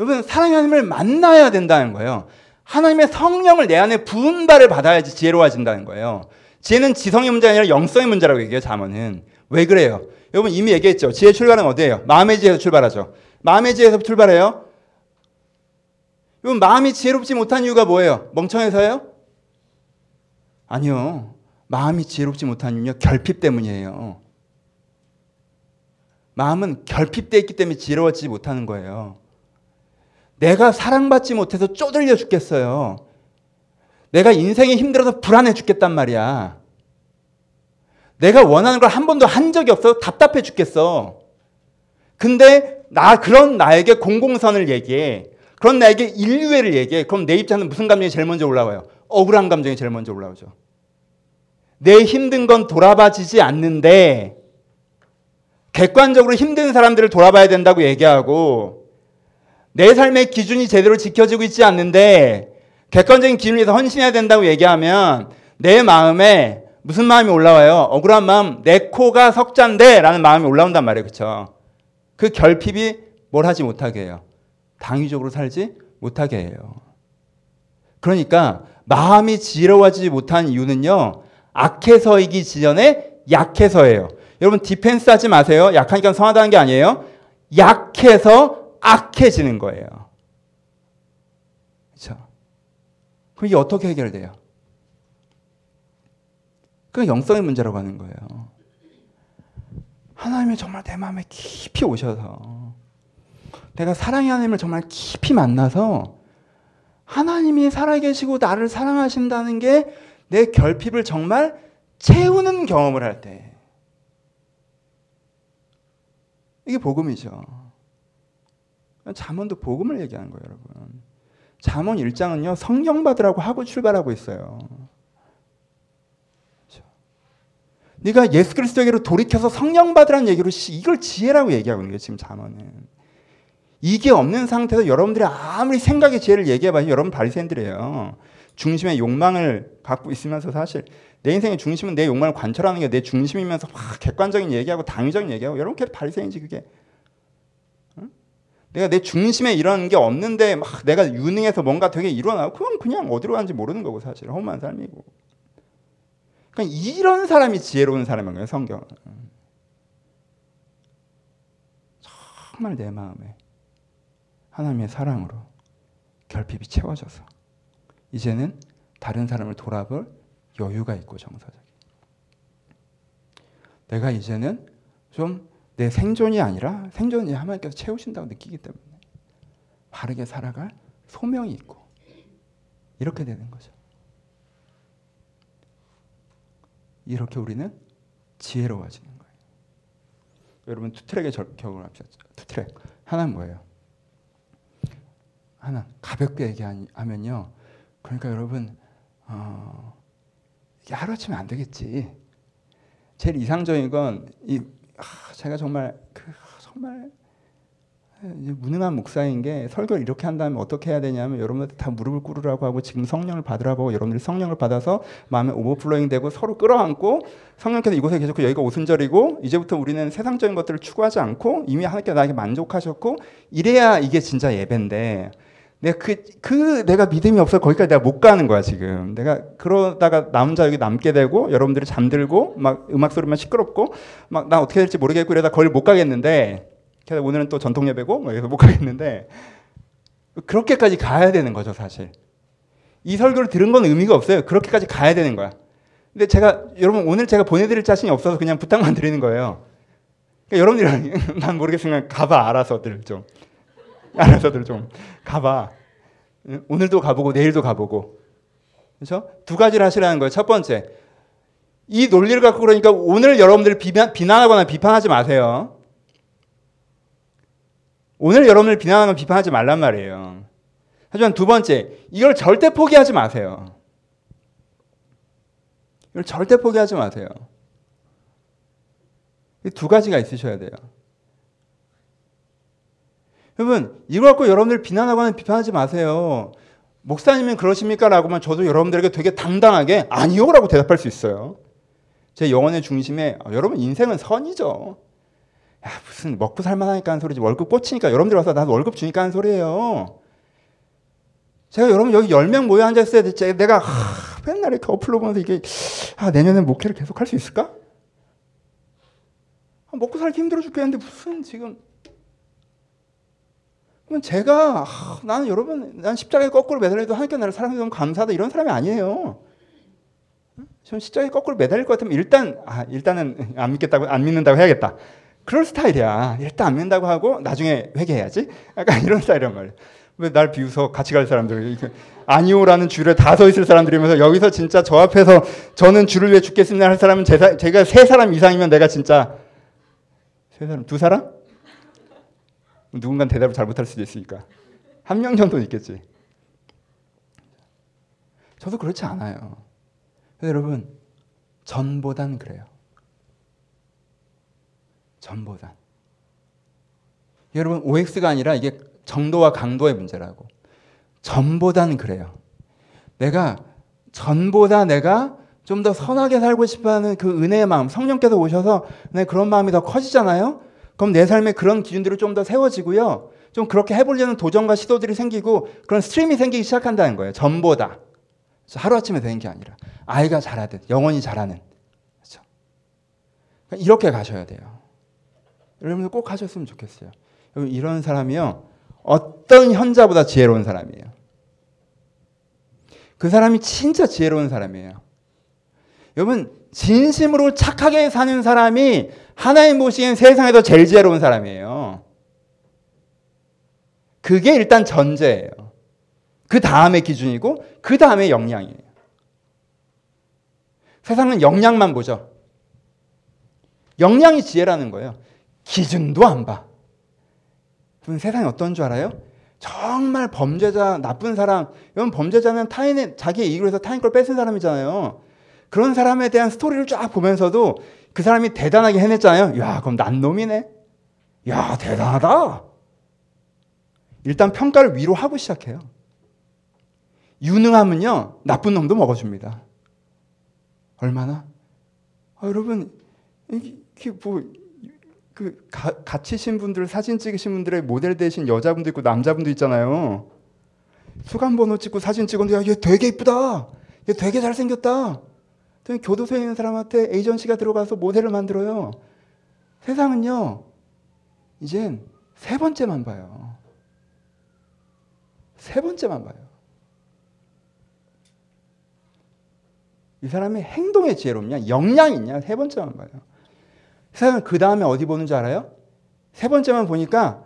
여러분 사랑의 하나님을 만나야 된다는 거예요. 하나님의 성령을 내 안에 바를 받아야지 지혜로워진다는 거예요. 지혜는 지성의 문제 아니라 영성의 문제라고 얘기해요. 잠언은. 왜 그래요? 여러분 이미 얘기했죠. 지혜 출발은 어디예요? 마음의 지혜에서 출발하죠. 마음의 지혜에서 출발해요. 여러분 마음이 지혜롭지 못한 이유가 뭐예요? 멍청해서요? 아니요. 마음이 지혜롭지 못한 이유는 결핍 때문이에요. 마음은 결핍되어 있기 때문에 지혜로워지지 못하는 거예요. 내가 사랑받지 못해서 쪼들려 죽겠어요. 내가 인생이 힘들어서 불안해 죽겠단 말이야. 내가 원하는 걸 한 번도 한 적이 없어 답답해 죽겠어. 근데 나 그런 나에게 공공선을 얘기해. 그런 나에게 인류애를 얘기해. 그럼 내 입장은 무슨 감정이 제일 먼저 올라와요? 억울한 감정이 제일 먼저 올라오죠. 내 힘든 건 돌아봐지지 않는데 객관적으로 힘든 사람들을 돌아봐야 된다고 얘기하고 내 삶의 기준이 제대로 지켜지고 있지 않는데 객관적인 기준에서 헌신해야 된다고 얘기하면 내 마음에 무슨 마음이 올라와요? 억울한 마음, 내 코가 석잔데 라는 마음이 올라온단 말이에요. 그쵸? 그 결핍이 뭘 하지 못하게 해요? 당위적으로 살지 못하게 해요. 그러니까 마음이 지혜로워지지 못한 이유는요. 악해서이기 전에 약해서예요. 여러분 디펜스 하지 마세요. 약하니까 성하다는 게 아니에요. 약해서 악해지는 거예요. 그렇죠? 그럼 이게 어떻게 해결돼요? 그 영성의 문제라고 하는 거예요. 하나님이 정말 내 마음에 깊이 오셔서 내가 사랑의 하나님을 정말 깊이 만나서 하나님이 살아계시고 나를 사랑하신다는 게 내 결핍을 정말 채우는 경험을 할 때. 이게 복음이죠. 잠언도 복음을 얘기하는 거예요, 여러분. 잠언 1장은요, 성령 받으라고 하고 출발하고 있어요. 그렇죠? 네가 예수 그리스도에게로 돌이켜서 성령 받으라는 얘기로 이걸 지혜라고 얘기하고 있는 거예요, 지금 잠언은. 이게 없는 상태에서 여러분들이 아무리 생각의 지혜를 얘기해봐요. 여러분 바리새인들이에요. 중심의 욕망을 갖고 있으면서 사실 내 인생의 중심은 내 욕망을 관철하는 게 내 중심이면서 막 객관적인 얘기하고 당위적인 얘기하고 여러분 걔 바리새인이지 그게. 응? 내가 내 중심에 이런 게 없는데 막 내가 유능해서 뭔가 되게 일어나고 그건 그냥 어디로 가는지 모르는 거고 사실 험한 삶이고. 그러니까 이런 사람이 지혜로운 사람인 거예요 성경은. 정말 내 마음에 하나님의 사랑으로 결핍이 채워져서 이제는 다른 사람을 돌아볼 여유가 있고 정서적. 내가 이제는 좀 내 생존이 아니라 생존이 하나님께서 채우신다고 느끼기 때문에 바르게 살아갈 소명이 있고 이렇게 되는 거죠. 이렇게 우리는 지혜로워지는 거예요. 여러분 two track의 적용을 합시다. two track 하나는 뭐예요? 하나 가볍게 얘기하면요. 그러니까 여러분 어, 이게 하루 아침에 안 되겠지. 제일 이상적인 건 이 아, 제가 정말 그 정말 무능한 목사인 게 설교를 이렇게 한다면 어떻게 해야 되냐면 여러분들 다 무릎을 꿇으라고 하고 지금 성령을 받으라고 하고 여러분들이 성령을 받아서 마음에 오버플로잉 되고 서로 끌어안고 성령께서 이곳에 계셨고 여기가 오순절이고 이제부터 우리는 세상적인 것들을 추구하지 않고 이미 하나님께 나에게 만족하셨고 이래야 이게 진짜 예배인데 내가 그, 그 내가 믿음이 없어 거기까지 내가 못 가는 거야 지금. 내가 그러다가 나 혼자 여기 남게 되고 여러분들이 잠들고 막 음악 소리만 시끄럽고 막 나 어떻게 될지 모르겠고 이러다 거기 못 가겠는데 그래서 오늘은 또 전통 예배고 뭐 그래서 못 가겠는데 그렇게까지 가야 되는 거죠 사실. 이 설교를 들은 건 의미가 없어요. 그렇게까지 가야 되는 거야. 근데 제가 여러분 오늘 제가 보내드릴 자신이 없어서 그냥 부탁만 드리는 거예요. 그러니까 여러분들이 난 모르겠으면 가봐 알아서들 좀. 알아서들 좀 가봐. 오늘도 가보고 내일도 가보고. 그렇죠? 두 가지를 하시라는 거예요. 첫 번째, 이 논리를 갖고 그러니까 오늘 여러분들 비난, 비난하거나 비판하지 마세요. 오늘 여러분들 비난하거나 비판하지 말란 말이에요. 하지만 두 번째, 이걸 절대 포기하지 마세요. 이걸 절대 포기하지 마세요. 두 가지가 있으셔야 돼요. 여러분, 이걸 갖고 여러분들 비난하거나 비판하지 마세요. 목사님은 그러십니까? 라고만 저도 여러분들에게 되게 당당하게 아니요 라고 대답할 수 있어요. 제 영혼의 중심에 어, 여러분 인생은 선이죠. 야, 무슨 먹고 살만하니까 하는 소리지 월급 꽂히니까 여러분들 와서 나도 월급 주니까 하는 소리예요. 제가 여러분 여기 10명 모여 앉았을 때 내가 하, 맨날 이렇게 어플로 보면서 이게 아, 내년에 목회를 계속 할 수 있을까? 아, 먹고 살기 힘들어 죽겠는데 무슨 지금 그러면 제가 아, 나는 여러분 난 십자가에 거꾸로 매달려도 하나님께 나를 사랑해 너무 감사하다 이런 사람이 아니에요. 전 십자가에 거꾸로 매달릴 것 같으면 일단 아 일단은 안 믿겠다고 안 믿는다고 해야겠다. 그럴 스타일이야. 일단 안 믿는다고 하고 나중에 회개해야지. 약간 이런 스타일이란 말이야. 왜 날 비웃어 같이 갈 사람들 아니오라는 줄에 다 서 있을 사람들이면서 여기서 진짜 저 앞에서 저는 줄을 위해 죽겠습니다 할 사람은 제, 제가 세 사람 이상이면 내가 진짜 세 사람 두 사람 누군가 대답을 잘 못할 수도 있으니까 한 명 정도는 있겠지. 저도 그렇지 않아요. 여러분 전보단 그래요. 전보단. 여러분 OX가 아니라 이게 정도와 강도의 문제라고. 전보단 그래요. 내가 전보다 내가 좀 더 선하게 살고 싶어하는 그 은혜의 마음, 성령께서 오셔서 내 그런 마음이 더 커지잖아요. 그럼 내 삶에 그런 기준들이 좀더 세워지고요. 좀 그렇게 해보려는 도전과 시도들이 생기고 그런 stream이 생기기 시작한다는 거예요. 전보다. 하루아침에 되는 게 아니라 아이가 자라듯 영원히 자라는. 그렇죠? 이렇게 가셔야 돼요. 여러분들 꼭 하셨으면 좋겠어요. 이런 사람이요. 어떤 현자보다 지혜로운 사람이에요. 그 사람이 진짜 지혜로운 사람이에요. 여러분, 진심으로 착하게 사는 사람이 하나님 보시기엔 세상에서 제일 지혜로운 사람이에요. 그게 일단 전제예요. 그 다음에 기준이고, 그 다음에 역량이에요. 세상은 역량만 보죠. 역량이 지혜라는 거예요. 기준도 안 봐. 그럼 세상이 어떤 줄 알아요? 정말 범죄자, 나쁜 사람, 이런 범죄자는 타인의, 자기의 이익을 위해서 타인 걸 뺏은 사람이잖아요. 그런 사람에 대한 스토리를 쫙 보면서도 그 사람이 대단하게 해냈잖아요. 야, 그럼 난 놈이네. 야, 대단하다. 일단 평가를 위로 하고 시작해요. 유능함은요, 나쁜 놈도 먹어줍니다. 얼마나? 아, 여러분, 이게 뭐, 그, 가, 갇히신 분들, 사진 찍으신 분들의 모델 되신 여자분도 있고 남자분도 있잖아요. 수감번호 찍고 사진 찍었는데, 야, 얘 되게 이쁘다. 얘 되게 잘생겼다. 교도소에 있는 사람한테 에이전시가 들어가서 모델을 만들어요. 세상은요, 이젠 세 번째만 봐요. 세 번째만 봐요. 이 사람의 행동의 지혜롭냐? 역량이 있냐? 세 번째만 봐요. 세상은 그 다음에 어디 보는 줄 알아요? 세 번째만 보니까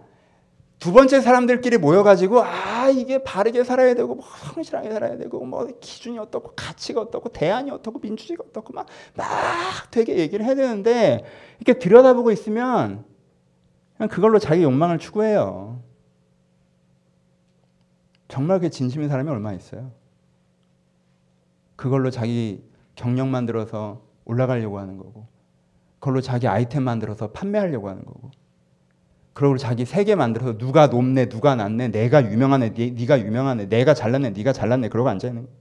두 번째 사람들끼리 모여가지고 아 이게 바르게 살아야 되고 뭐 성실하게 살아야 되고 뭐 기준이 어떻고 가치가 어떻고 대안이 어떻고 민주주의가 어떻고 막 막 되게 얘기를 해야 되는데 이렇게 들여다보고 있으면 그냥 그걸로 자기 욕망을 추구해요. 정말 그 진심인 사람이 얼마 있어요? 그걸로 자기 경력 만들어서 올라가려고 하는 거고, 그걸로 자기 아이템 만들어서 판매하려고 하는 거고, 그러고 자기 세계 만들어서 누가 높네, 누가 낮네, 내가 유명하네, 네, 가 유명하네, 내가 잘났네, 네가 잘났네, 그러고 앉아 있는 거예요.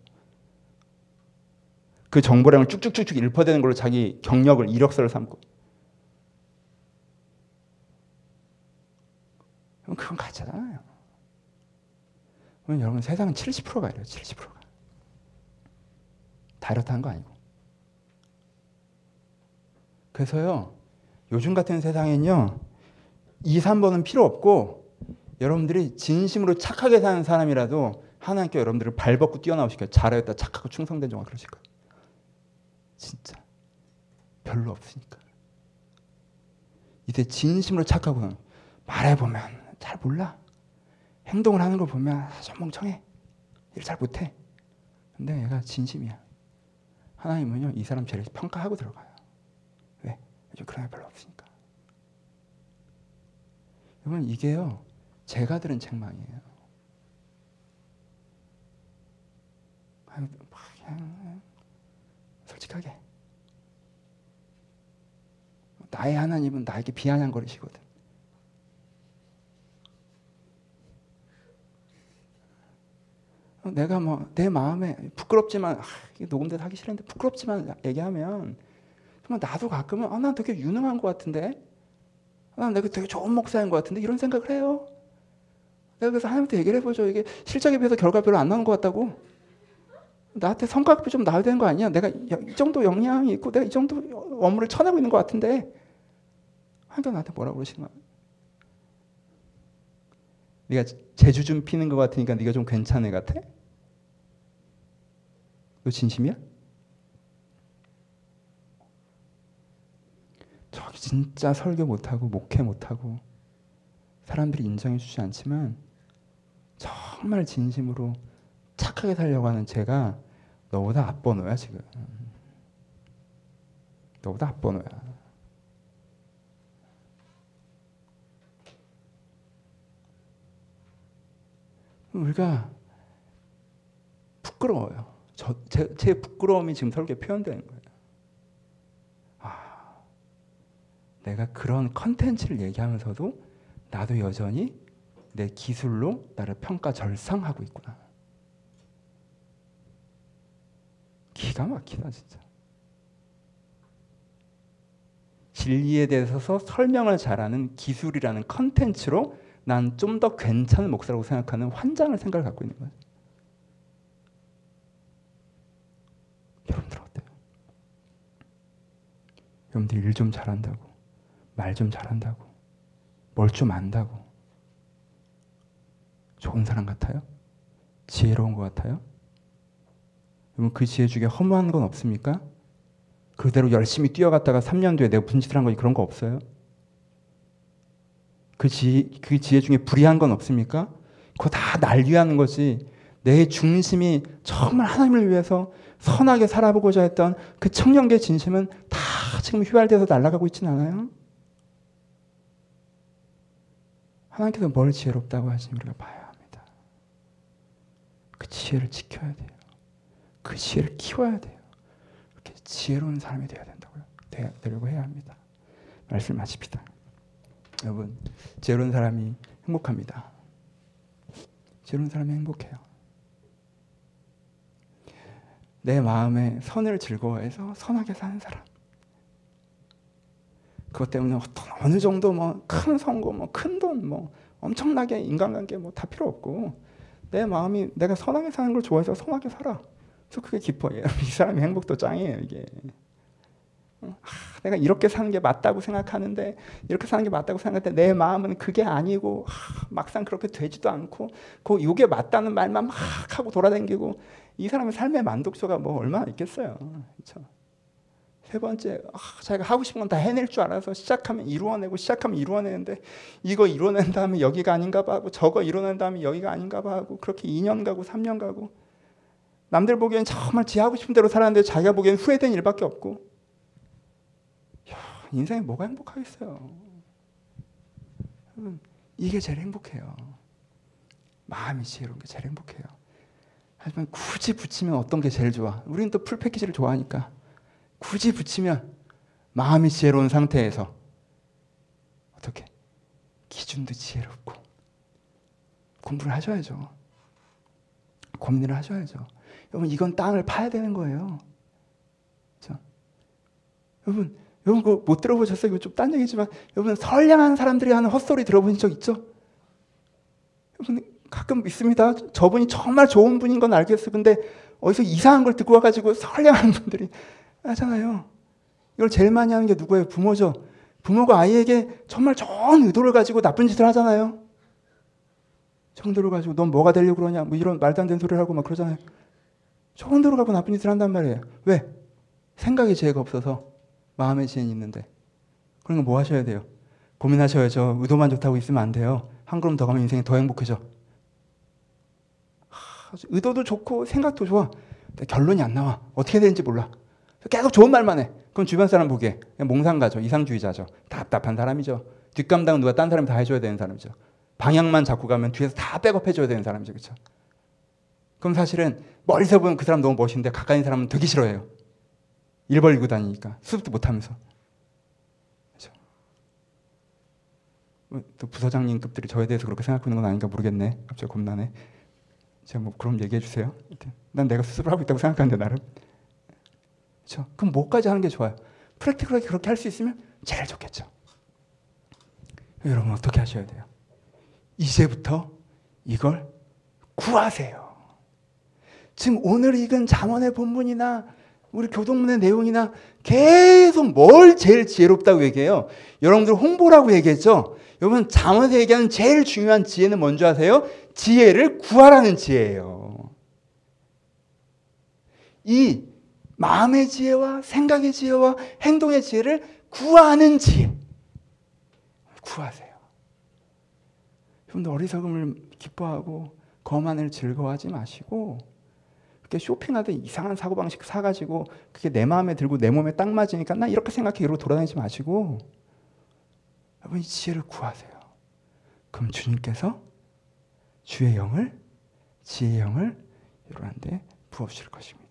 그 정보량을 쭉쭉쭉쭉 일퍼대는 걸로 자기 경력을 이력서를 삼고. 그건 가짜잖아요. 그럼 여러분 세상은 70%가 이래요. 70%가. 다 이렇다는 거 아니고. 그래서요. 요즘 같은 세상엔요. 2, 3번은 필요 없고 여러분들이 진심으로 착하게 사는 사람이라도 하나님께 여러분들을 발벗고 뛰어나오시켜요. 잘하였다, 착하고 충성된 종아 그러실 거예요. 진짜 별로 없으니까. 이제 진심으로 착하고 말해보면 잘 몰라. 행동을 하는 걸 보면 아, 좀 멍청해. 일 잘 못해. 근데 얘가 진심이야. 하나님은요 이 사람 죄를 평가하고 들어가요. 왜? 요즘 그런 게 별로 없으니까. 여러분 이게요 제가 들은 책망이에요. 솔직하게 나의 하나님은 나에게 비아냥거리시거든. 내가 뭐 내 마음에 부끄럽지만 아, 녹음돼서 하기 싫은데 부끄럽지만 얘기하면 정말 나도 가끔은 아, 난 되게 유능한 것 같은데 아, 난 내가 되게 좋은 목사인 것 같은데 이런 생각을 해요. 내가 그래서 하나님한테 얘기를 해보죠. 이게 실적에 비해서 결과 별로 안 나온 것 같다고. 나한테 성과급이 좀 나와야 되는 거 아니야? 내가 이 정도 역량이 있고 내가 이 정도 업무를 쳐내고 있는 것 같은데 하니까 나한테 뭐라고 그러시는 거야? 네가 제주 좀 피는 것 같으니까 네가 좀 괜찮은 애 같아? 너 진심이야? 저기 진짜 설교 못하고 목회 못하고 사람들이 인정해 주지 않지만 정말 진심으로 착하게 살려고 하는 제가 너보다 앞번호야 지금. 너보다 앞번호야. 우리가 부끄러워요. 저, 제, 제 부끄러움이 지금 설교에 표현되는 거예요. 아, 내가 그런 컨텐츠를 얘기하면서도 나도 여전히 내 기술로 나를 평가 절상하고 있구나. 기가 막히다 진짜. 진리에 대해서 설명을 잘하는 기술이라는 컨텐츠로 난 좀 더 괜찮은 목사라고 생각하는 환장을 생각을 갖고 있는 거예요. 여러분들 어때요? 여러분들 일 좀 잘한다고, 말 좀 잘한다고, 뭘 좀 안다고, 좋은 사람 같아요? 지혜로운 것 같아요? 여러분 그 지혜 중에 허무한 건 없습니까? 그대로 열심히 뛰어갔다가 3년 뒤에 내가 분짓을 한 거지 그런 거 없어요? 그, 지, 그 지혜 중에 불의한 건 없습니까? 그거 다 날 위하는 거지. 내 중심이 정말 하나님을 위해서 선하게 살아보고자 했던 그 청년계 진심은 다 지금 휘발돼서 날아가고 있지는 않아요? 하나님께서 뭘 지혜롭다고 하시니 우리가 봐야 합니다. 그 지혜를 지켜야 돼요. 그 지혜를 키워야 돼요. 이렇게 지혜로운 사람이 되어야 된다고요. 되려고 해야 합니다. 말씀 마칩시다. 여러분, 지혜로운 사람이 행복합니다. 지혜로운 사람이 행복해요. 내 마음에 선을 즐거워해서 선하게 사는 사람. 그것 때문에 어떤 어느 정도 뭐 큰 선거, 뭐 큰 돈, 뭐 엄청나게 인간관계 뭐 다 필요 없고 내 마음이 내가 선하게 사는 걸 좋아해서 선하게 살아. 그래서 그게 기뻐요. 이 사람이 행복도 짱이에요 이게. 아, 내가 이렇게 사는 게 맞다고 생각하는데 이렇게 사는 게 맞다고 때내 마음은 그게 아니고 아, 막상 그렇게 되지도 않고 그 이게 맞다는 말만 막 하고 돌아다니고 이 사람의 삶의 만족도가 뭐 얼마나 있겠어요. 그렇죠? 세 번째, 아, 자기가 하고 싶은 건 다 해낼 줄 알아서 시작하면 이루어내고 시작하면 이루어내는데 이거 이루어낸 다음에 여기가 아닌가 봐 하고 저거 이루어낸 다음에 여기가 아닌가 봐 하고 그렇게 2년 가고 3년 가고 남들 보기엔 정말 지 하고 싶은 대로 살았는데 자기가 보기엔 후회된 일밖에 없고 야, 인생에 뭐가 행복하겠어요. 이게 제일 행복해요. 마음이 지혜로운 게 제일 행복해요. 하지만 굳이 붙이면 어떤 게 제일 좋아? 우리는 또 풀 패키지를 좋아하니까 굳이 붙이면 마음이 지혜로운 상태에서 어떻게 기준도 지혜롭고 공부를 하셔야죠. 고민을 하셔야죠. 여러분 이건 땅을 파야 되는 거예요. 그렇죠? 여러분 여러분 그거 못 들어보셨어요? 이거 좀 딴 얘기지만 여러분 선량한 사람들이 하는 헛소리 들어보신 적 있죠? 여러분 가끔 있습니다. 저분이 정말 좋은 분인 건 알겠어. 근데 어디서 이상한 걸 듣고 와가지고 선량한 분들이 하잖아요. 이걸 제일 많이 하는 게 누구예요? 부모죠. 부모가 아이에게 정말 좋은 의도를 가지고 나쁜 짓을 하잖아요. 정도를 가지고 넌 뭐가 되려고 그러냐? 뭐 이런 말도 안 되는 소리를 하고 막 그러잖아요. 좋은 대로 가고 나쁜 짓을 한단 말이에요. 왜? 생각이 지혜가 없어서 마음의 지혜는 있는데. 그러니까 뭐 하셔야 돼요? 고민하셔야죠. 의도만 좋다고 있으면 안 돼요. 한 걸음 더 가면 인생이 더 행복해져. 의도도 좋고 생각도 좋아. 결론이 안 나와. 어떻게 되는지 몰라. 계속 좋은 말만 해. 그럼 주변 사람 보기에 몽상가죠. 이상주의자죠. 답답한 사람이죠. 뒷감당은 누가 딴 사람이 다 해줘야 되는 사람이죠. 방향만 잡고 가면 뒤에서 다 백업해줘야 되는 사람이죠. 그렇죠? 그럼 사실은 멀리서 보면 그 사람 너무 멋있는데 가까이 있는 사람은 되게 싫어해요. 일 벌리고 다니니까 수습도 못하면서. 그렇죠? 뭐또 부서장님급들이 저에 대해서 그렇게 생각하는 건 아닌가 모르겠네. 갑자기 겁나네. 제가 뭐 그럼 얘기해 주세요. 난 내가 수습을 하고 있다고 생각하는데 나름. 그렇죠? 그럼 뭐까지 하는 게 좋아요? 프랙티컬하게 그렇게 할 수 있으면 제일 좋겠죠. 여러분 어떻게 하셔야 돼요? 이제부터 이걸 구하세요. 지금 오늘 읽은 잠언의 본문이나 우리 교동문의 내용이나 계속 뭘 제일 지혜롭다고 얘기해요. 여러분들 홍보라고 얘기했죠. 여러분 잠언에서 얘기하는 제일 중요한 지혜는 뭔지 아세요? 지혜를 구하라는 지혜예요. 이 마음의 지혜와 생각의 지혜와 행동의 지혜를 구하는 지혜. 구하세요. 여러분들 어리석음을 기뻐하고 거만을 즐거워하지 마시고 그렇게 쇼핑하다 이상한 사고방식 사가지고 그게 내 마음에 들고 내 몸에 딱 맞으니까 나 이렇게 생각해 이러고 돌아다니지 마시고 여러분 이 지혜를 구하세요. 그럼 주님께서 주의 영을 지혜의 영을 여러분한테 부어주실 것입니다.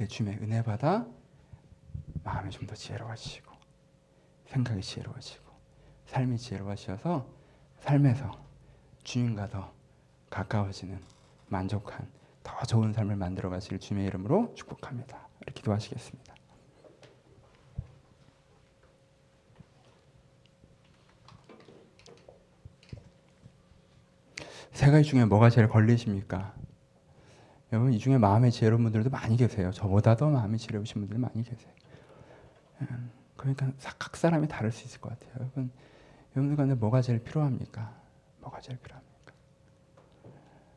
그 주님의 은혜 받아 마음이 좀 더 지혜로워지시고 생각이 지혜로워지고 삶이 지혜로워지셔서 삶에서 주님과 더 가까워지는 만족한 더 좋은 삶을 만들어 가실 주님의 이름으로 축복합니다. 이렇게 기도하시겠습니다. 세 가지 중에 뭐가 제일 걸리십니까? 여러분 이 중에 마음의 지혜로운 분들도 많이 계세요. 저보다도 마음이 지혜로우신 분들 많이 계세요. 음, 그러니까 각 사람이 다를 수 있을 것 같아요. 여러분 여러분들 가운데 뭐가 제일 필요합니까? 뭐가 제일 필요합니까?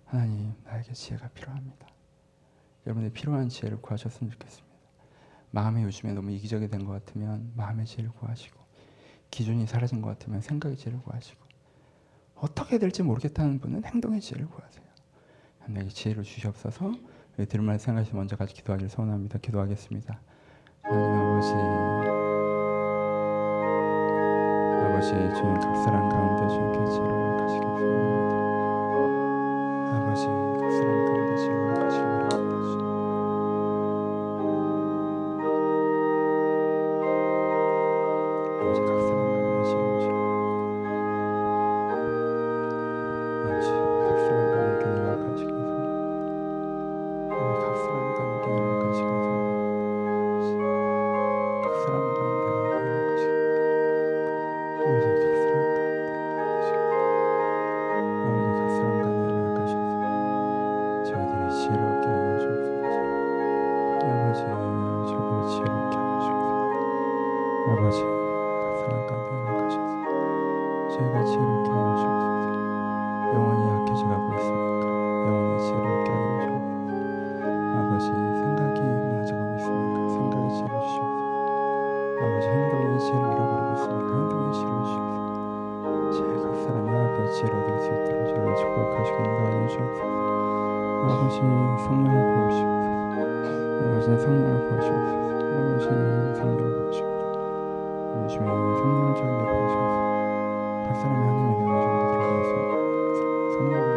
하나님 나에게 지혜가 필요합니다. 여러분의 필요한 지혜를 구하셨으면 좋겠습니다. 마음이 요즘에 너무 이기적이 된 것 같으면 마음의 지혜를 구하시고 기준이 사라진 것 같으면 생각의 지혜를 구하시고 어떻게 될지 모르겠다는 분은 행동의 지혜를 구하세요. 하나님께 지혜를 주시옵소서. 들을 말 생각해서 먼저 같이 기도하기를 소원합니다. 기도하겠습니다. 하나님 아버지 아버지 주님 각사랑 가운데 주님께 지혜를 가시길 소원합니다. 인도하여 주옵소서. 아버지 성령을 부으시옵소서. 아버지 성령을 부으시옵소서. 아버지 성령을 부으시옵소서. 요즘에 성령을 저에게 부으시옵소서. 각 사람의 하나님의 내가 좀더 들어가겠습니다 성령을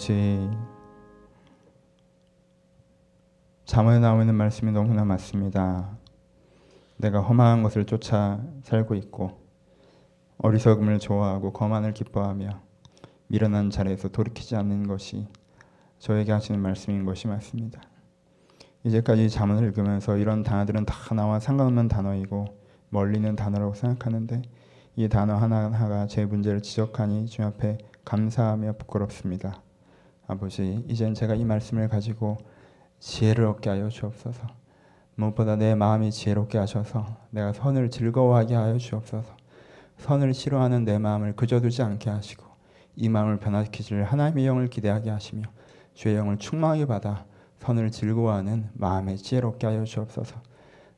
아버지 잠언에 나오는 말씀이 너무나 맞습니다. 내가 험한 것을 쫓아 살고 있고 어리석음을 좋아하고 거만을 기뻐하며 미련한 자리에서 돌이키지 않는 것이 저에게 하시는 말씀인 것이 맞습니다. 이제까지 잠언을 읽으면서 이런 단어들은 다 나와 상관없는 단어이고 멀리 있는 단어라고 생각하는데 이 단어 하나하나가 제 문제를 지적하니 주님 앞에 감사하며 부끄럽습니다. 아버지, 이젠 제가 이 말씀을 가지고 지혜를 얻게 하여 주옵소서. 무엇보다 내 마음이 지혜롭게 하셔서 내가 선을 즐거워하게 하여 주옵소서. 선을 싫어하는 내 마음을 그저두지 않게 하시고 이 마음을 변화시키실 하나님의 영을 기대하게 하시며 주의 영을 충만하게 받아 선을 즐거워하는 마음의 지혜롭게 하여 주옵소서.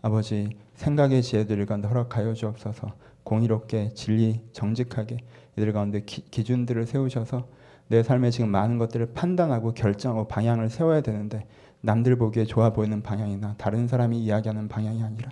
아버지 생각의 지혜들 가운데 허락하여 주옵소서. 공의롭게 진리 정직하게 이들 가운데 기, 기준들을 세우셔서 내 삶에 지금 많은 것들을 판단하고 결정하고 방향을 세워야 되는데 남들 보기에 좋아 보이는 방향이나 다른 사람이 이야기하는 방향이 아니라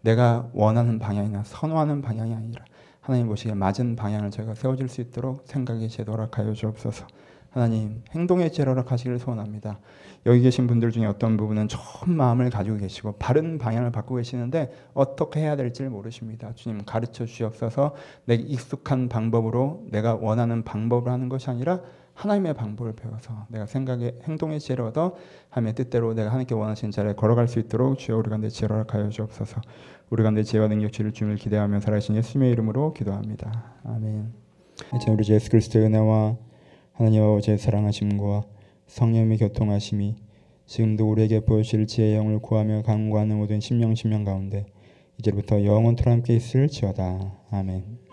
내가 원하는 방향이나 선호하는 방향이 아니라 하나님 보시기에 맞은 방향을 저희가 세워질 수 있도록 생각의 제도 허락하여 주옵소서. 하나님 행동의 제로 허락하시기를 소원합니다. 여기 계신 분들 중에 어떤 부분은 좋은 마음을 가지고 계시고 바른 방향을 받고 계시는데 어떻게 해야 될지를 모르십니다. 주님 가르쳐 주시옵소서. 내게 익숙한 방법으로 내가 원하는 방법을 하는 것이 아니라 하나님의 방법을 배워서 내가 생각의 행동의 지혜를 얻어 하나님의 뜻대로 내가 하나님께 원하시는 자리에 걸어갈 수 있도록 주여 우리 가운데 지혜를 허락하여 주옵소서. 우리 가운데 지혜와 능력 주를 주님을 기대하며 살아계신 예수님의 이름으로 기도합니다. 아멘. 이제 우리 주 예수 그리스도의 은혜와 하나님 아버지의 사랑하심과 성령의 교통하심이 지금도 우리에게 보여주실 지혜의 영을 구하며 강구하는 모든 심령 심령 가운데 이제부터 영원토록 함께 있을지어다. 아멘.